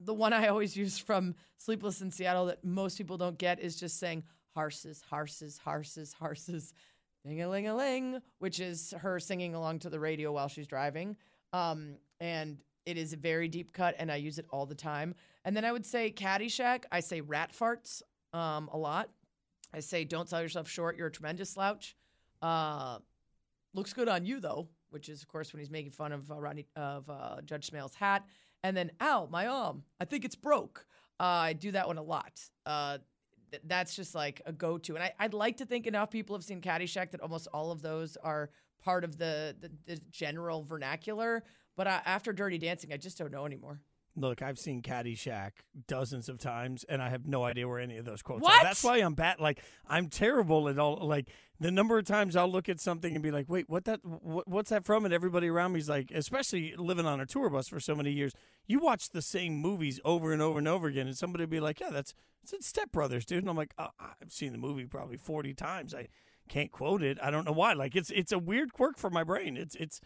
the one I always use from Sleepless in Seattle that most people don't get is just saying horses, horses, horses, horses, ding a ling a ling, which is her singing along to the radio while she's driving. Um, and it is a very deep cut, and I use it all the time. And then I would say Caddyshack, I say rat farts um, a lot. I say don't sell yourself short. You're a tremendous slouch. Uh, looks good on you though, which is of course when he's making fun of uh, Rodney of uh, Judge Smails' hat. And then ow, my arm. I think it's broke. Uh, I do that one a lot. Uh, th- that's just like a go-to. And I, I'd like to think enough people have seen Caddyshack that almost all of those are part of the the, the general vernacular. But I, after Dirty Dancing, I just don't know anymore. Look, I've seen Caddyshack dozens of times, and I have no idea where any of those quotes What? are. That's why I'm bad. Like I'm terrible at all. Like the number of times I'll look at something and be like, "Wait, what that? What, what's that from?" And everybody around me's like, especially living on a tour bus for so many years, you watch the same movies over and over and over again, and somebody be like, "Yeah, that's it's Step Brothers, dude." And I'm like, oh, "I've seen the movie probably 40 times. I can't quote it. I don't know why. Like it's it's a weird quirk for my brain. It's it's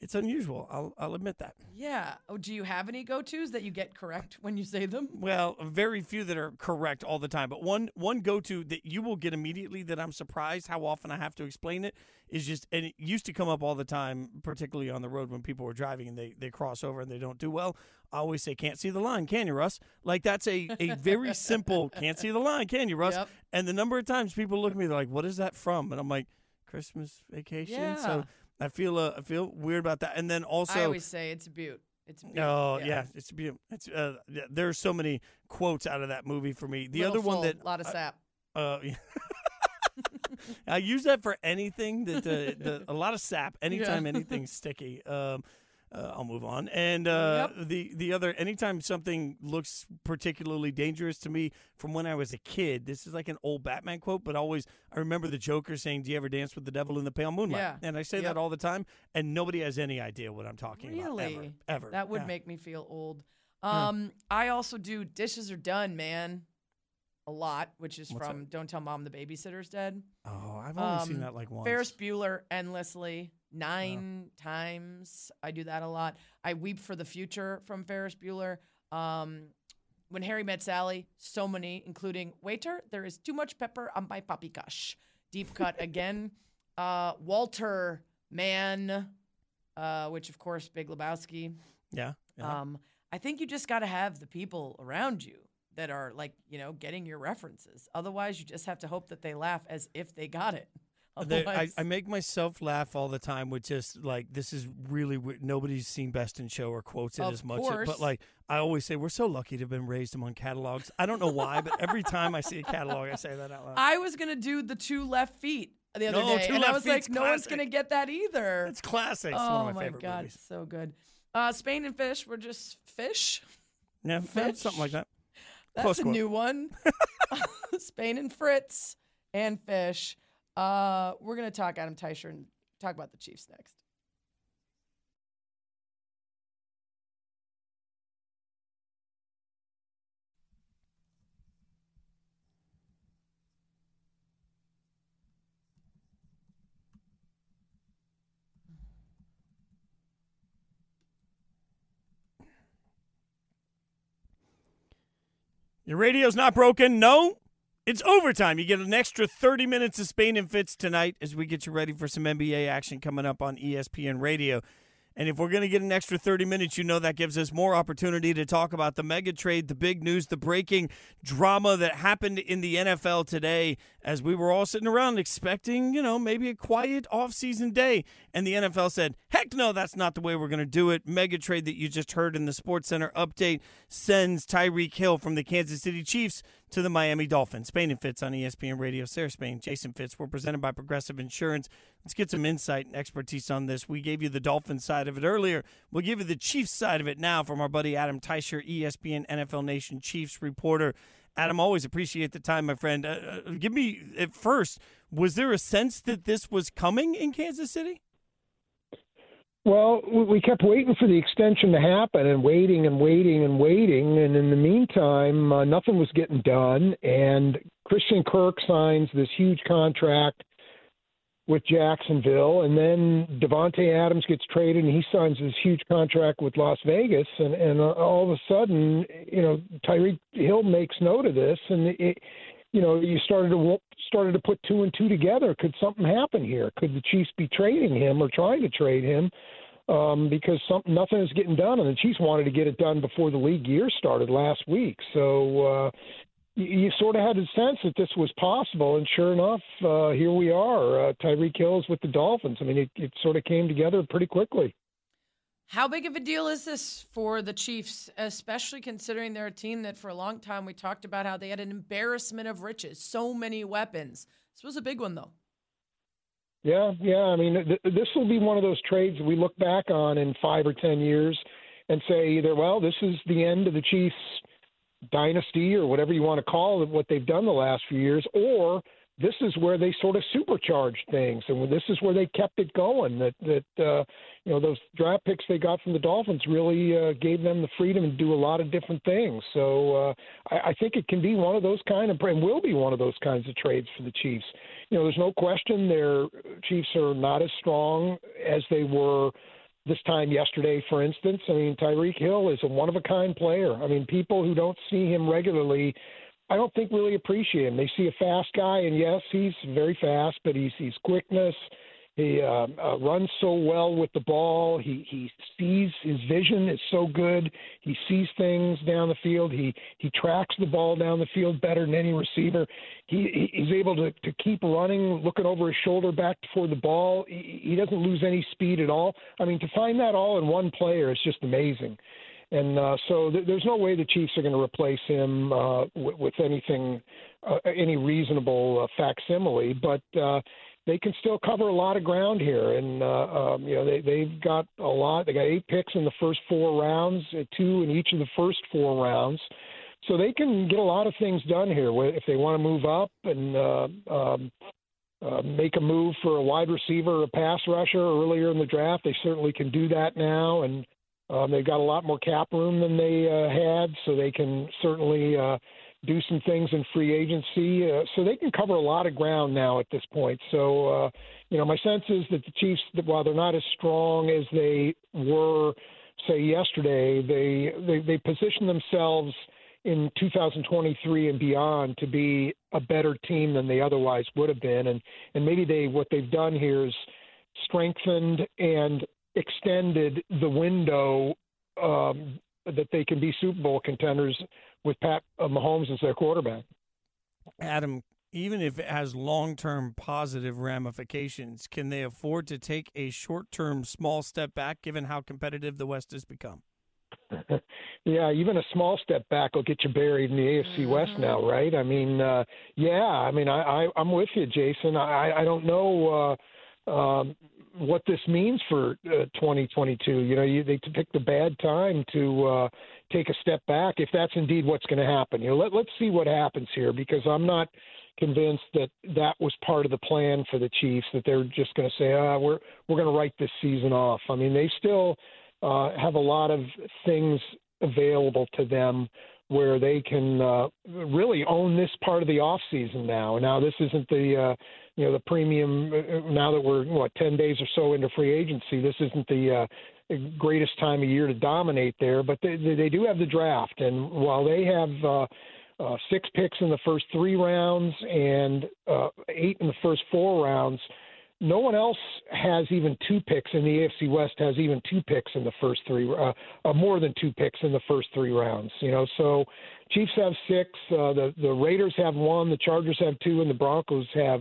it's unusual. I'll I'll admit that." Yeah. Oh, do you have any go-tos that you get correct when you say them? Well, very few that are correct all the time, but one one go to that you will get immediately that I'm surprised how often I have to explain it is just and it used to come up all the time, particularly on the road when people were driving and they, they cross over and they don't do well. I always say, Can't see the line, can you, Russ? Like that's a, a very simple can't see the line, can you, Russ? Yep. And the number of times people look at me, they're like, What is that from? And I'm like, Christmas vacation. Yeah. So I feel uh, I feel weird about that. And then also I always say it's a beaut. It's a beaut. Oh yeah, it's beautiful. It's uh, yeah, there's so many quotes out of that movie for me. The Little other one that a lot of I- sap. uh. I use that for anything that uh, the, a lot of sap. Anytime anything's sticky, um, uh, I'll move on. And uh, the the other anytime something looks particularly dangerous to me from when I was a kid. This is like an old Batman quote, but always I remember the Joker saying, "Do you ever dance with the devil in the pale moonlight?" Yeah. And I say Yep. that all the time, and nobody has any idea what I'm talking about. Really? Ever, ever. That would Yeah. make me feel old. Um, I also do dishes are done, man. A lot, which is What's from Don't Tell Mom the Babysitter's Dead. Oh, I've only seen Um, that like once. Ferris Bueller endlessly nine times. I do that a lot. I weep for the future from Ferris Bueller. Um, when Harry met Sally, so many, including waiter. There is too much pepper on my paprikash. Deep cut again. Uh, Walter Mann, uh, which of course Big Lebowski. Yeah. yeah. Um, I think you just got to have the people around you that are like, you know, getting your references. Otherwise, you just have to hope that they laugh as if they got it. There- I, I make myself laugh all the time with just like this is really weird. Nobody's seen Best in Show or quotes it Of as much, course. but like I always say, we're so lucky to have been raised among catalogs. I don't know why, but every time I see a catalog, I say that out loud. I was gonna do the two left feet the other No, day, and I was like, Feet's no one's gonna get that either. It's classic. It's oh one of my, my god, movies. so good. Uh, Spain and fish were just fish. Yeah, Fish? something like that. That's Close a quote. new one. Spain and Fritz and fish. Uh, we're gonna talk Adam Teicher and talk about the Chiefs next. Your radio's not broken. No, It's overtime. You get an extra 30 minutes of Spain and Fitz tonight as we get you ready for some NBA action coming up on ESPN Radio. And if we're going to get an extra 30 minutes, you know that gives us more opportunity to talk about the mega trade, the big news, the breaking drama that happened in the NFL today as we were all sitting around expecting, you know, maybe a quiet off-season day. And the NFL said, heck no, that's not the way we're going to do it. Mega trade that you just heard in the Sports Center update sends Tyreek Hill from the Kansas City Chiefs to the Miami Dolphins. Spain and Fitz on ESPN Radio. Sarah Spain, Jason Fitz. We're presented by Progressive Insurance. Let's get some insight and expertise on this. We gave you the Dolphins side of it earlier. We'll give you the Chiefs side of it now from our buddy Adam Teicher, ESPN NFL Nation Chiefs reporter. Adam, always appreciate the time, my friend. Uh, uh, give me at first, was there a sense that this was coming in Kansas City? Well, we kept waiting for the extension to happen and waiting and waiting and waiting. And in the meantime, uh, nothing was getting done. And Christian Kirk signs this huge contract with Jacksonville. And then Davante Adams gets traded and he signs this huge contract with Las Vegas. And, and uh, all of a sudden, you know, Tyreek Hill makes note of this. And it, you know, you started to started to put two and two together. Could something happen here? Could the Chiefs be trading him or trying to trade him? Um, because some, nothing is getting done, and the Chiefs wanted to get it done before the league year started last week. So uh, you, sort of had a sense that this was possible, and sure enough, uh, here we are. Uh, Tyreek is with the Dolphins. I mean, it, it sort of came together pretty quickly. How big of a deal is this for the Chiefs, especially considering they're a team that for a long time we talked about how they had an embarrassment of riches, so many weapons. This was a big one, though. Yeah, yeah. I mean, th- this will be one of those trades we look back on in five or ten years and say either, well, this is the end of the Chiefs dynasty or whatever you want to call it, what they've done the last few years, or this is where they sort of supercharged things, and this is where they kept it going. That that uh, you know those draft picks they got from the Dolphins really uh, gave them the freedom to do a lot of different things. So uh, I, I think it can be one of those kind of and will be one of those kinds of trades for the Chiefs. You know, there's no question their Chiefs are not as strong as they were this time yesterday, for instance. I mean, Tyreek Hill is a one of a kind player. I mean, people who don't see him regularly I don't think really appreciate him. They see a fast guy, and yes, he's very fast, but he's he's quickness. He uh, uh, runs so well with the ball. He he sees his vision is so good. He sees things down the field. He he tracks the ball down the field better than any receiver. He he's able to to keep running, looking over his shoulder back toward the ball. He, he doesn't lose any speed at all. I mean, to find that all in one player is just amazing. And uh, so th- there's no way the Chiefs are going to replace him uh, w- with anything, uh, any reasonable uh, facsimile. But uh, they can still cover a lot of ground here, and uh, um, you know they they've got a lot. They got eight picks in the first four rounds, uh, two in each of the first four rounds. So they can get a lot of things done here if they want to move up and uh, um, uh, make a move for a wide receiver or a pass rusher earlier in the draft. They certainly can do that now, and um, they've got a lot more cap room than they uh, had, so they can certainly uh, do some things in free agency. Uh, so they can cover a lot of ground now at this point. So, uh, you know, my sense is that the Chiefs, while they're not as strong as they were, say, yesterday, they they, they position themselves in 2023 and beyond to be a better team than they otherwise would have been. And and maybe they what they've done here is strengthened and extended the window um, that they can be Super Bowl contenders with Pat uh, Mahomes as their quarterback. Adam, even if it has long term positive ramifications, can they afford to take a short term small step back given how competitive the West has become? yeah, even a small step back will get you buried in the AFC mm-hmm. West now, right? I mean, uh, yeah, I mean, I, I, I'm with you, Jason. I, I don't know. Uh, um, what this means for uh, 2022. You know, you, they picked the bad time to uh, take a step back if that's indeed what's going to happen. You know, let, let's see what happens here because I'm not convinced that that was part of the plan for the Chiefs that they're just going to say, ah, we're we're going to write this season off. I mean, they still uh, have a lot of things available to them where they can uh, really own this part of the off season now. Now, this isn't the uh, you know the premium. Uh, now that we're what ten days or so into free agency, this isn't the uh, greatest time of year to dominate there. But they, they do have the draft, and while they have uh, uh, six picks in the first three rounds and uh, eight in the first four rounds. No one else has even two picks in the AFC West has even two picks in the first three, uh, uh, more than two picks in the first three rounds. You know, so Chiefs have six, uh, the the Raiders have one, the Chargers have two, and the Broncos have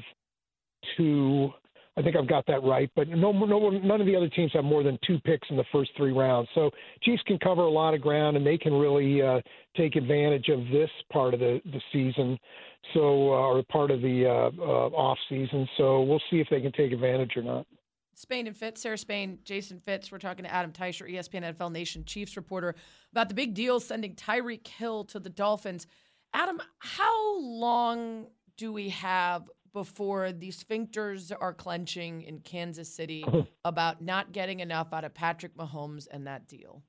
two. I think I've got that right, but no, no, none of the other teams have more than two picks in the first three rounds. So Chiefs can cover a lot of ground, and they can really uh, take advantage of this part of the the season. So, uh, or part of the uh, uh, off season. So we'll see if they can take advantage or not. Spain and Fitz, Sarah Spain, Jason Fitz. We're talking to Adam Teicher, ESPN NFL Nation Chiefs reporter, about the big deal sending Tyreek Hill to the Dolphins. Adam, how long do we have before the sphincters are clenching in Kansas City about not getting enough out of Patrick Mahomes and that deal?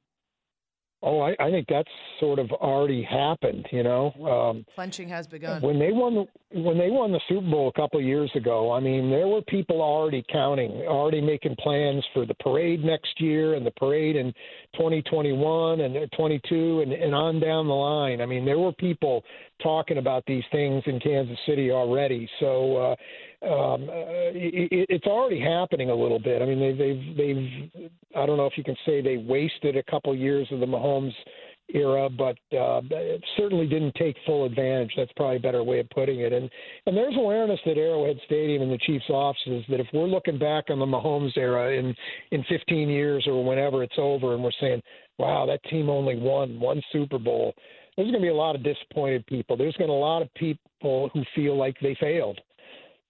Oh, I, I think that's sort of already happened. You know, um, clenching has begun. When they won the when they won the Super Bowl a couple of years ago, I mean, there were people already counting, already making plans for the parade next year and the parade in 2021 and 22 and, and on down the line. I mean, there were people talking about these things in Kansas City already. So uh, um, uh, it, it's already happening a little bit. I mean, they, they've they've I don't know if you can say they wasted a couple years of the Mahomes era, but uh, certainly didn't take full advantage. That's probably a better way of putting it. And and there's awareness at Arrowhead Stadium and the Chiefs' offices that if we're looking back on the Mahomes era in in 15 years or whenever it's over, and we're saying, "Wow, that team only won one Super Bowl," there's going to be a lot of disappointed people. There's going to be a lot of people who feel like they failed.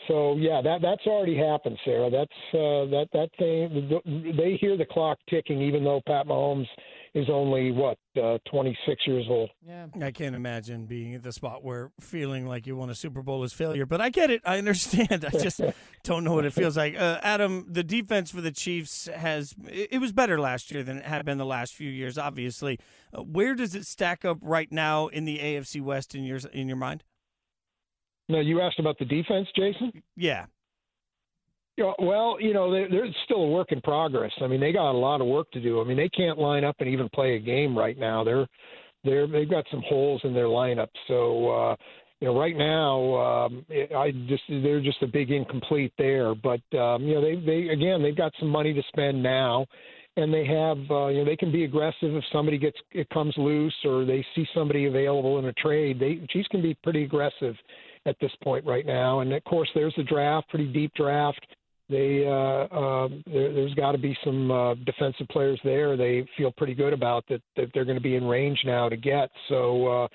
So yeah, that that's already happened, Sarah. That's uh, that that thing. They hear the clock ticking, even though Pat Mahomes is only what uh, 26 years old. Yeah, I can't imagine being at the spot where feeling like you won a Super Bowl is failure. But I get it. I understand. I just don't know what it feels like. Uh, Adam, the defense for the Chiefs has it was better last year than it had been the last few years. Obviously, uh, where does it stack up right now in the AFC West in your in your mind? No, you asked about the defense, Jason. Yeah. Well, you know, they're, they're still a work in progress. I mean, they got a lot of work to do. I mean, they can't line up and even play a game right now. They're they're they've got some holes in their lineup. So, uh, you know, right now, um, I just they're just a big incomplete there. But um, you know, they they again they've got some money to spend now, and they have uh, you know they can be aggressive if somebody gets it comes loose or they see somebody available in a trade. They Chiefs can be pretty aggressive at this point right now. And of course, there's the draft, pretty deep draft. They uh, uh, there, has got to be some uh, defensive players there. They feel pretty good about that that they're going to be in range now to get. So. Uh,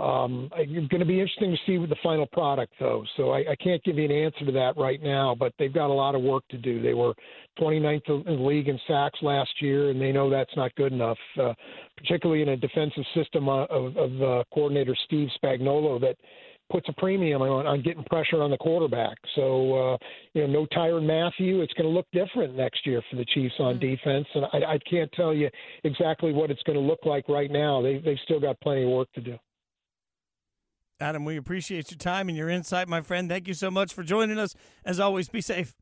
um, it's going to be interesting to see with the final product, though. So I, I can't give you an answer to that right now, but they've got a lot of work to do. They were 29th in the league in sacks last year, and they know that's not good enough, uh, particularly in a defensive system of, of uh, coordinator Steve Spagnuolo that puts a premium on, on getting pressure on the quarterback. So, uh, you know, no Tyrann Mathieu. It's going to look different next year for the Chiefs on mm-hmm. defense, and I, I can't tell you exactly what it's going to look like right now. They they've still got plenty of work to do. Adam, we appreciate your time and your insight, my friend. Thank you so much for joining us. As always, be safe.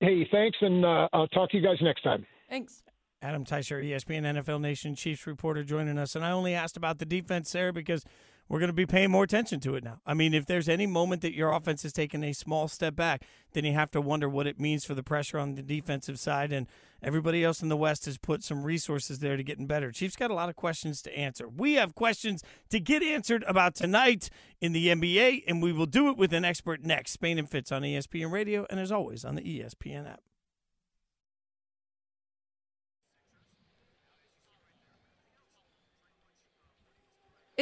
Hey, thanks, and uh, I'll talk to you guys next time. Thanks. Adam Teicher, ESPN NFL Nation Chiefs reporter, joining us. And I only asked about the defense, there because – we're going to be paying more attention to it now. I mean, if there's any moment that your offense has taken a small step back, then you have to wonder what it means for the pressure on the defensive side. And everybody else in the West has put some resources there to getting better. Chiefs got a lot of questions to answer. We have questions to get answered about tonight in the NBA, and we will do it with an expert next. Spain and Fitz on ESPN Radio, and as always on the ESPN app.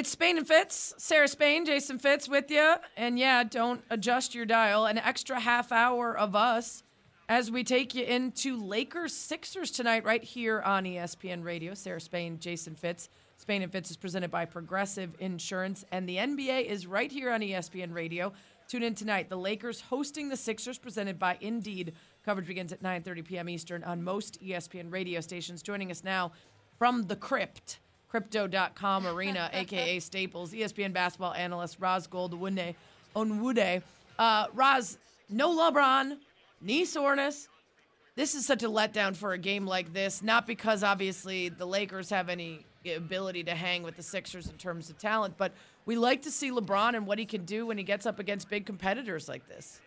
It's Spain and Fitz. Sarah Spain, Jason Fitz with you. And yeah, don't adjust your dial. An extra half hour of us as we take you into Lakers Sixers tonight, right here on ESPN Radio. Sarah Spain, Jason Fitz. Spain and Fitz is presented by Progressive Insurance, and the NBA is right here on ESPN Radio. Tune in tonight. The Lakers hosting the Sixers, presented by Indeed. Coverage begins at 9:30 p.m. Eastern on most ESPN radio stations. Joining us now from the Crypt Crypto.com Arena, aka Staples, ESPN basketball analyst Ros Goldwude Onwude. Uh, Ros, no LeBron, knee soreness. This is such a letdown for a game like this, not because obviously the Lakers have any ability to hang with the Sixers in terms of talent. But we like to see LeBron and what he can do when he gets up against big competitors like this.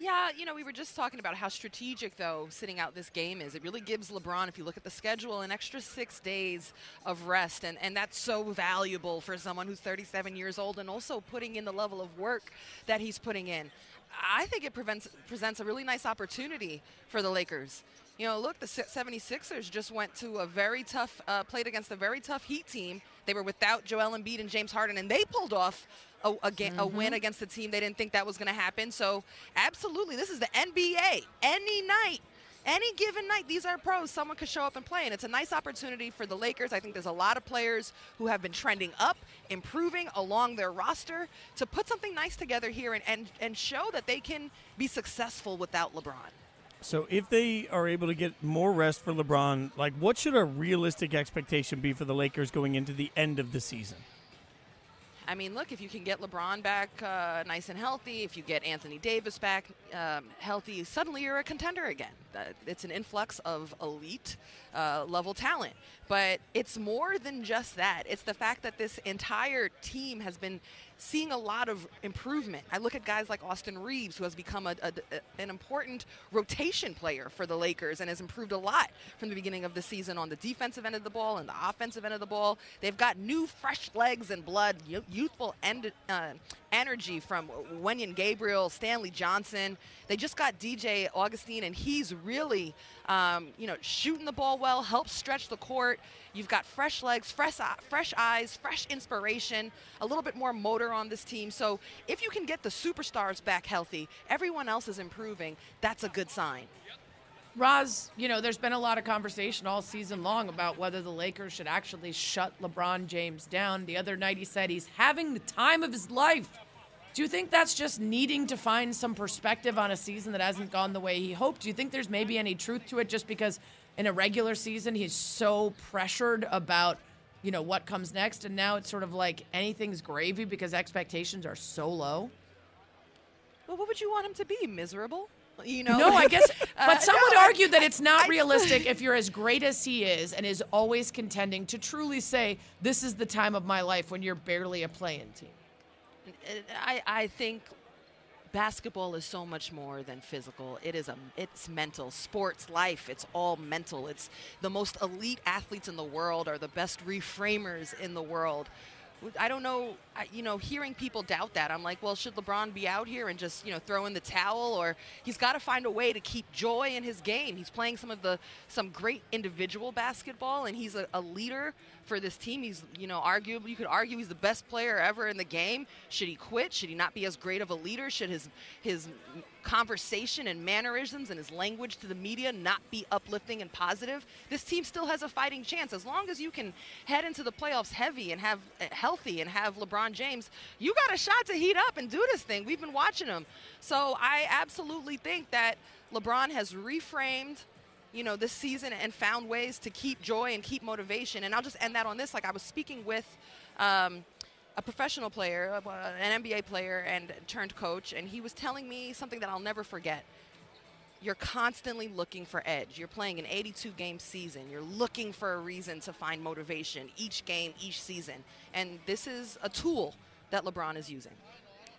Yeah, you know, we were just talking about how strategic, though, sitting out this game is. It really gives LeBron, if you look at the schedule, an extra six days of rest. And, and that's so valuable for someone who's 37 years old and also putting in the level of work that he's putting in. I think it prevents, presents a really nice opportunity for the Lakers. You know, look, the 76ers just went to a very tough, uh, played against a very tough Heat team. They were without Joel Embiid and James Harden, and they pulled off a, a, mm-hmm. a win against the team they didn't think that was going to happen. So, absolutely, this is the NBA. Any night, any given night, these are pros. Someone could show up and play, and it's a nice opportunity for the Lakers. I think there's a lot of players who have been trending up, improving along their roster to put something nice together here and, and, and show that they can be successful without LeBron. So, if they are able to get more rest for LeBron, like what should a realistic expectation be for the Lakers going into the end of the season? I mean, look, if you can get LeBron back uh, nice and healthy, if you get Anthony Davis back um, healthy, suddenly you're a contender again. It's an influx of elite uh, level talent. But it's more than just that. It's the fact that this entire team has been seeing a lot of improvement. I look at guys like Austin Reaves, who has become a, a, an important rotation player for the Lakers and has improved a lot from the beginning of the season on the defensive end of the ball and the offensive end of the ball. They've got new, fresh legs and blood, youthful end, uh, energy from Wenyen Gabriel, Stanley Johnson. They just got DJ Augustin, and he's really, um, you know, shooting the ball well, helps stretch the court. You've got fresh legs, fresh, fresh eyes, fresh inspiration, a little bit more motor on this team. So if you can get the superstars back healthy, everyone else is improving. That's a good sign. Ros, you know, there's been a lot of conversation all season long about whether the Lakers should actually shut LeBron James down. The other night he said he's having the time of his life. Do you think that's just needing to find some perspective on a season that hasn't gone the way he hoped? Do you think there's maybe any truth to it just because in a regular season he's so pressured about, you know, what comes next and now it's sort of like anything's gravy because expectations are so low? Well, what would you want him to be? Miserable? You know? No, I guess. But uh, some no, would argue that it's not I, realistic if you're as great as he is and is always contending to truly say, this is the time of my life when you're barely a playing team. I, I think basketball is so much more than physical it is a it's mental sports life it's all mental it's the most elite athletes in the world are the best reframers in the world I don't know, you know, hearing people doubt that, I'm like, well, should LeBron be out here and just, you know, throw in the towel, or he's got to find a way to keep joy in his game. He's playing some of the some great individual basketball, and he's a, a leader for this team. He's, you know, arguably you could argue he's the best player ever in the game. Should he quit? Should he not be as great of a leader? Should his his conversation and mannerisms and his language to the media not be uplifting and positive? This team still has a fighting chance as long as you can head into the playoffs heavy and have uh, healthy and have LeBron James. You got a shot to heat up and do this thing. We've been watching him. So I absolutely think that LeBron has reframed you know, this season and found ways to keep joy and keep motivation. And I'll just end that on this. Like I was speaking with um, a professional player, uh, an NBA player, and turned coach, and he was telling me something that I'll never forget. You're constantly looking for edge. You're playing an 82 game season. You're looking for a reason to find motivation each game, each season. And this is a tool that LeBron is using.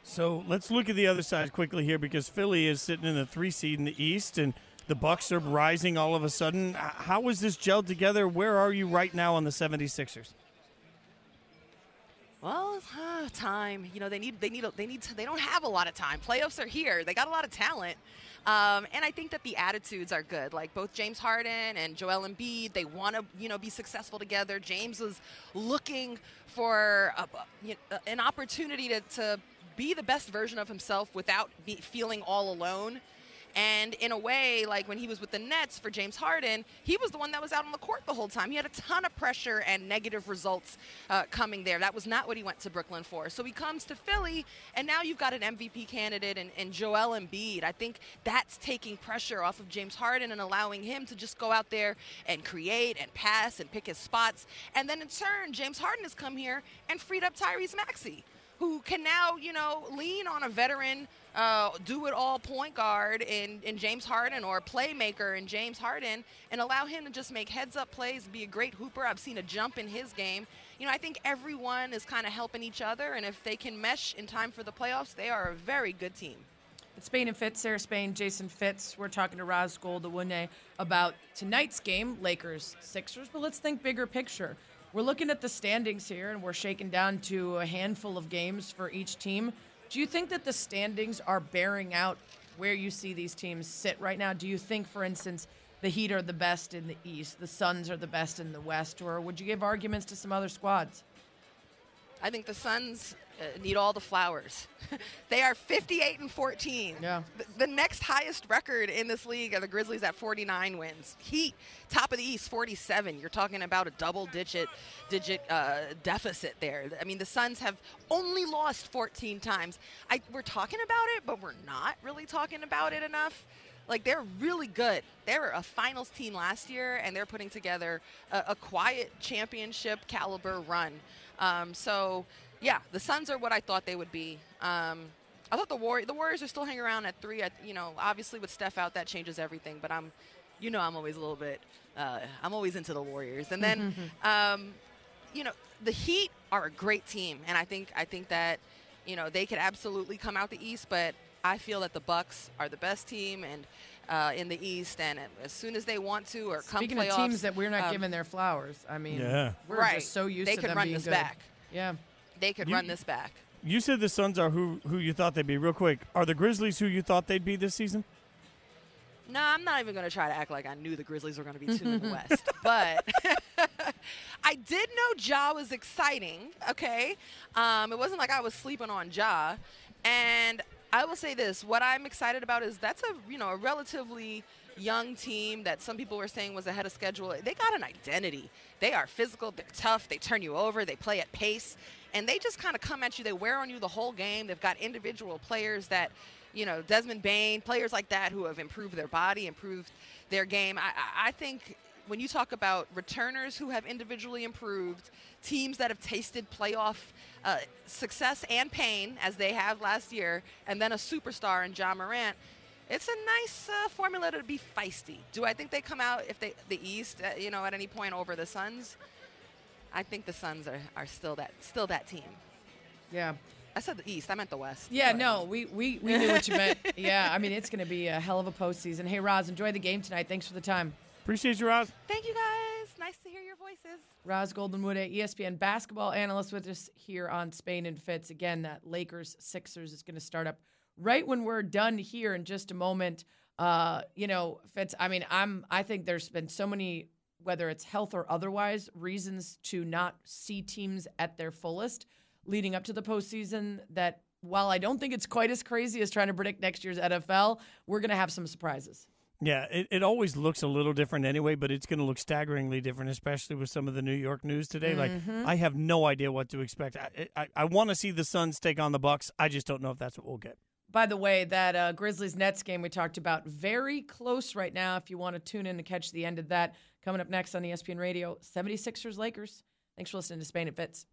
So let's look at the other side quickly here because Philly is sitting in the three seed in the East, and the Bucks are rising all of a sudden. How is this gelled together? Where are you right now on the 76ers? Well, uh, time. You know, they need they need they need to, they don't have a lot of time. Playoffs are here. They got a lot of talent. Um, and I think that the attitudes are good. Like both James Harden and Joel Embiid, they want to, you know, be successful together. James was looking for a, you know, an opportunity to, to be the best version of himself without feeling all alone. And in a way, like when he was with the Nets for James Harden, he was the one that was out on the court the whole time. He had a ton of pressure and negative results uh, coming there. That was not what he went to Brooklyn for. So he comes to Philly, and now you've got an MVP candidate and, in Joel Embiid. I think that's taking pressure off of James Harden and allowing him to just go out there and create and pass and pick his spots. And then in turn, James Harden has come here and freed up Tyrese Maxey who can now, you know, lean on a veteran, uh, do it all point guard in, in James Harden or playmaker in James Harden and allow him to just make heads up plays, be a great hooper. I've seen a jump in his game. You know, I think everyone is kind of helping each other, and if they can mesh in time for the playoffs, they are a very good team. It's Spain and Fitz, Sarah Spain, Jason Fitz. We're talking to Ros Gold-Onwude about tonight's game, Lakers Sixers, but let's think bigger picture. We're looking at the standings here, and we're shaking down to a handful of games for each team. Do you think that the standings are bearing out where you see these teams sit right now? Do you think, for instance, the Heat are the best in the East, the Suns are the best in the West, or would you give arguments to some other squads? I think the Suns uh, need all the flowers. they are 58 and 14. Yeah. The, the, next highest record in this league are the Grizzlies at 49 wins. Heat, top of the East, 47. You're talking about a double-digit digit uh, deficit there. I mean, the Suns have only lost 14 times. I, we're talking about it, but we're not really talking about it enough. Like they're really good. They were a finals team last year, and they're putting together a, a quiet championship caliber run. Um, so yeah, the Suns are what I thought they would be. Um, I thought the War- the Warriors are still hanging around at three. At, you know, obviously with Steph out, that changes everything. But I'm, you know, I'm always a little bit. Uh, I'm always into the Warriors. And then, um, you know, the Heat are a great team, and I think I think that, you know, they could absolutely come out the East. But I feel that the Bucks are the best team, and uh, in the East, and as soon as they want to, or come Speaking playoffs, of teams that we're not um, giving their flowers, I mean, Yeah. we're right. just so used they to could them run being this good. back. Yeah. They could You- run this back. You said the Suns are who who you thought they'd be. Real quick, are the Grizzlies who you thought they'd be this season? No, I'm not even going to try to act like I knew the Grizzlies were going to be two in the West. But I did know Ja was exciting, okay? Um, it wasn't like I was sleeping on Ja. And I will say this what I'm excited about is that's a, you know, a relatively young team that some people were saying was ahead of schedule. They got an identity. They are physical, they're tough, they turn you over, they play at pace, and they just kind of come at you. They wear on you the whole game. They've got individual players that you know, Desmond Bane, players like that who have improved their body, improved their game. I, I, I think when you talk about returners who have individually improved, teams that have tasted playoff uh, success and pain as they have last year, and then a superstar in Ja Morant. It's a nice uh, formula to be feisty. Do I think they come out if they the East, uh, you know, at any point over the Suns? I think the Suns are, are still that still that team. Yeah. I said the East. I meant the West. Yeah, no, we, we, we knew what you meant. Yeah, I mean, it's going to be a hell of a postseason. Hey, Ros, enjoy the game tonight. Thanks for the time. Appreciate you, Ros. Thank you, guys. Nice to hear your voices. Ros Gold-Onwude, a ESPN basketball analyst with us here on Spain and Fitz. Again, that Lakers Sixers is going to start up right when we're done here in just a moment. Uh, you know, Fitz, I mean, I'm I think there's been so many whether it's health or otherwise reasons to not see teams at their fullest leading up to the postseason that while I don't think it's quite as crazy as trying to predict next year's NFL, we're going to have some surprises. Yeah, it, it always looks a little different anyway, but it's going to look staggeringly different, especially with some of the New York news today. Mhm. Like, I have no idea what to expect. I, I, I want to see the Suns take on the Bucks. I just don't know if that's what we'll get. By the way, that uh, Grizzlies Nets game we talked about, very close right now. If you want to tune in to catch the end of that, coming up next on ESPN Radio, 76ers Lakers. Thanks for listening to Spain and Fitz.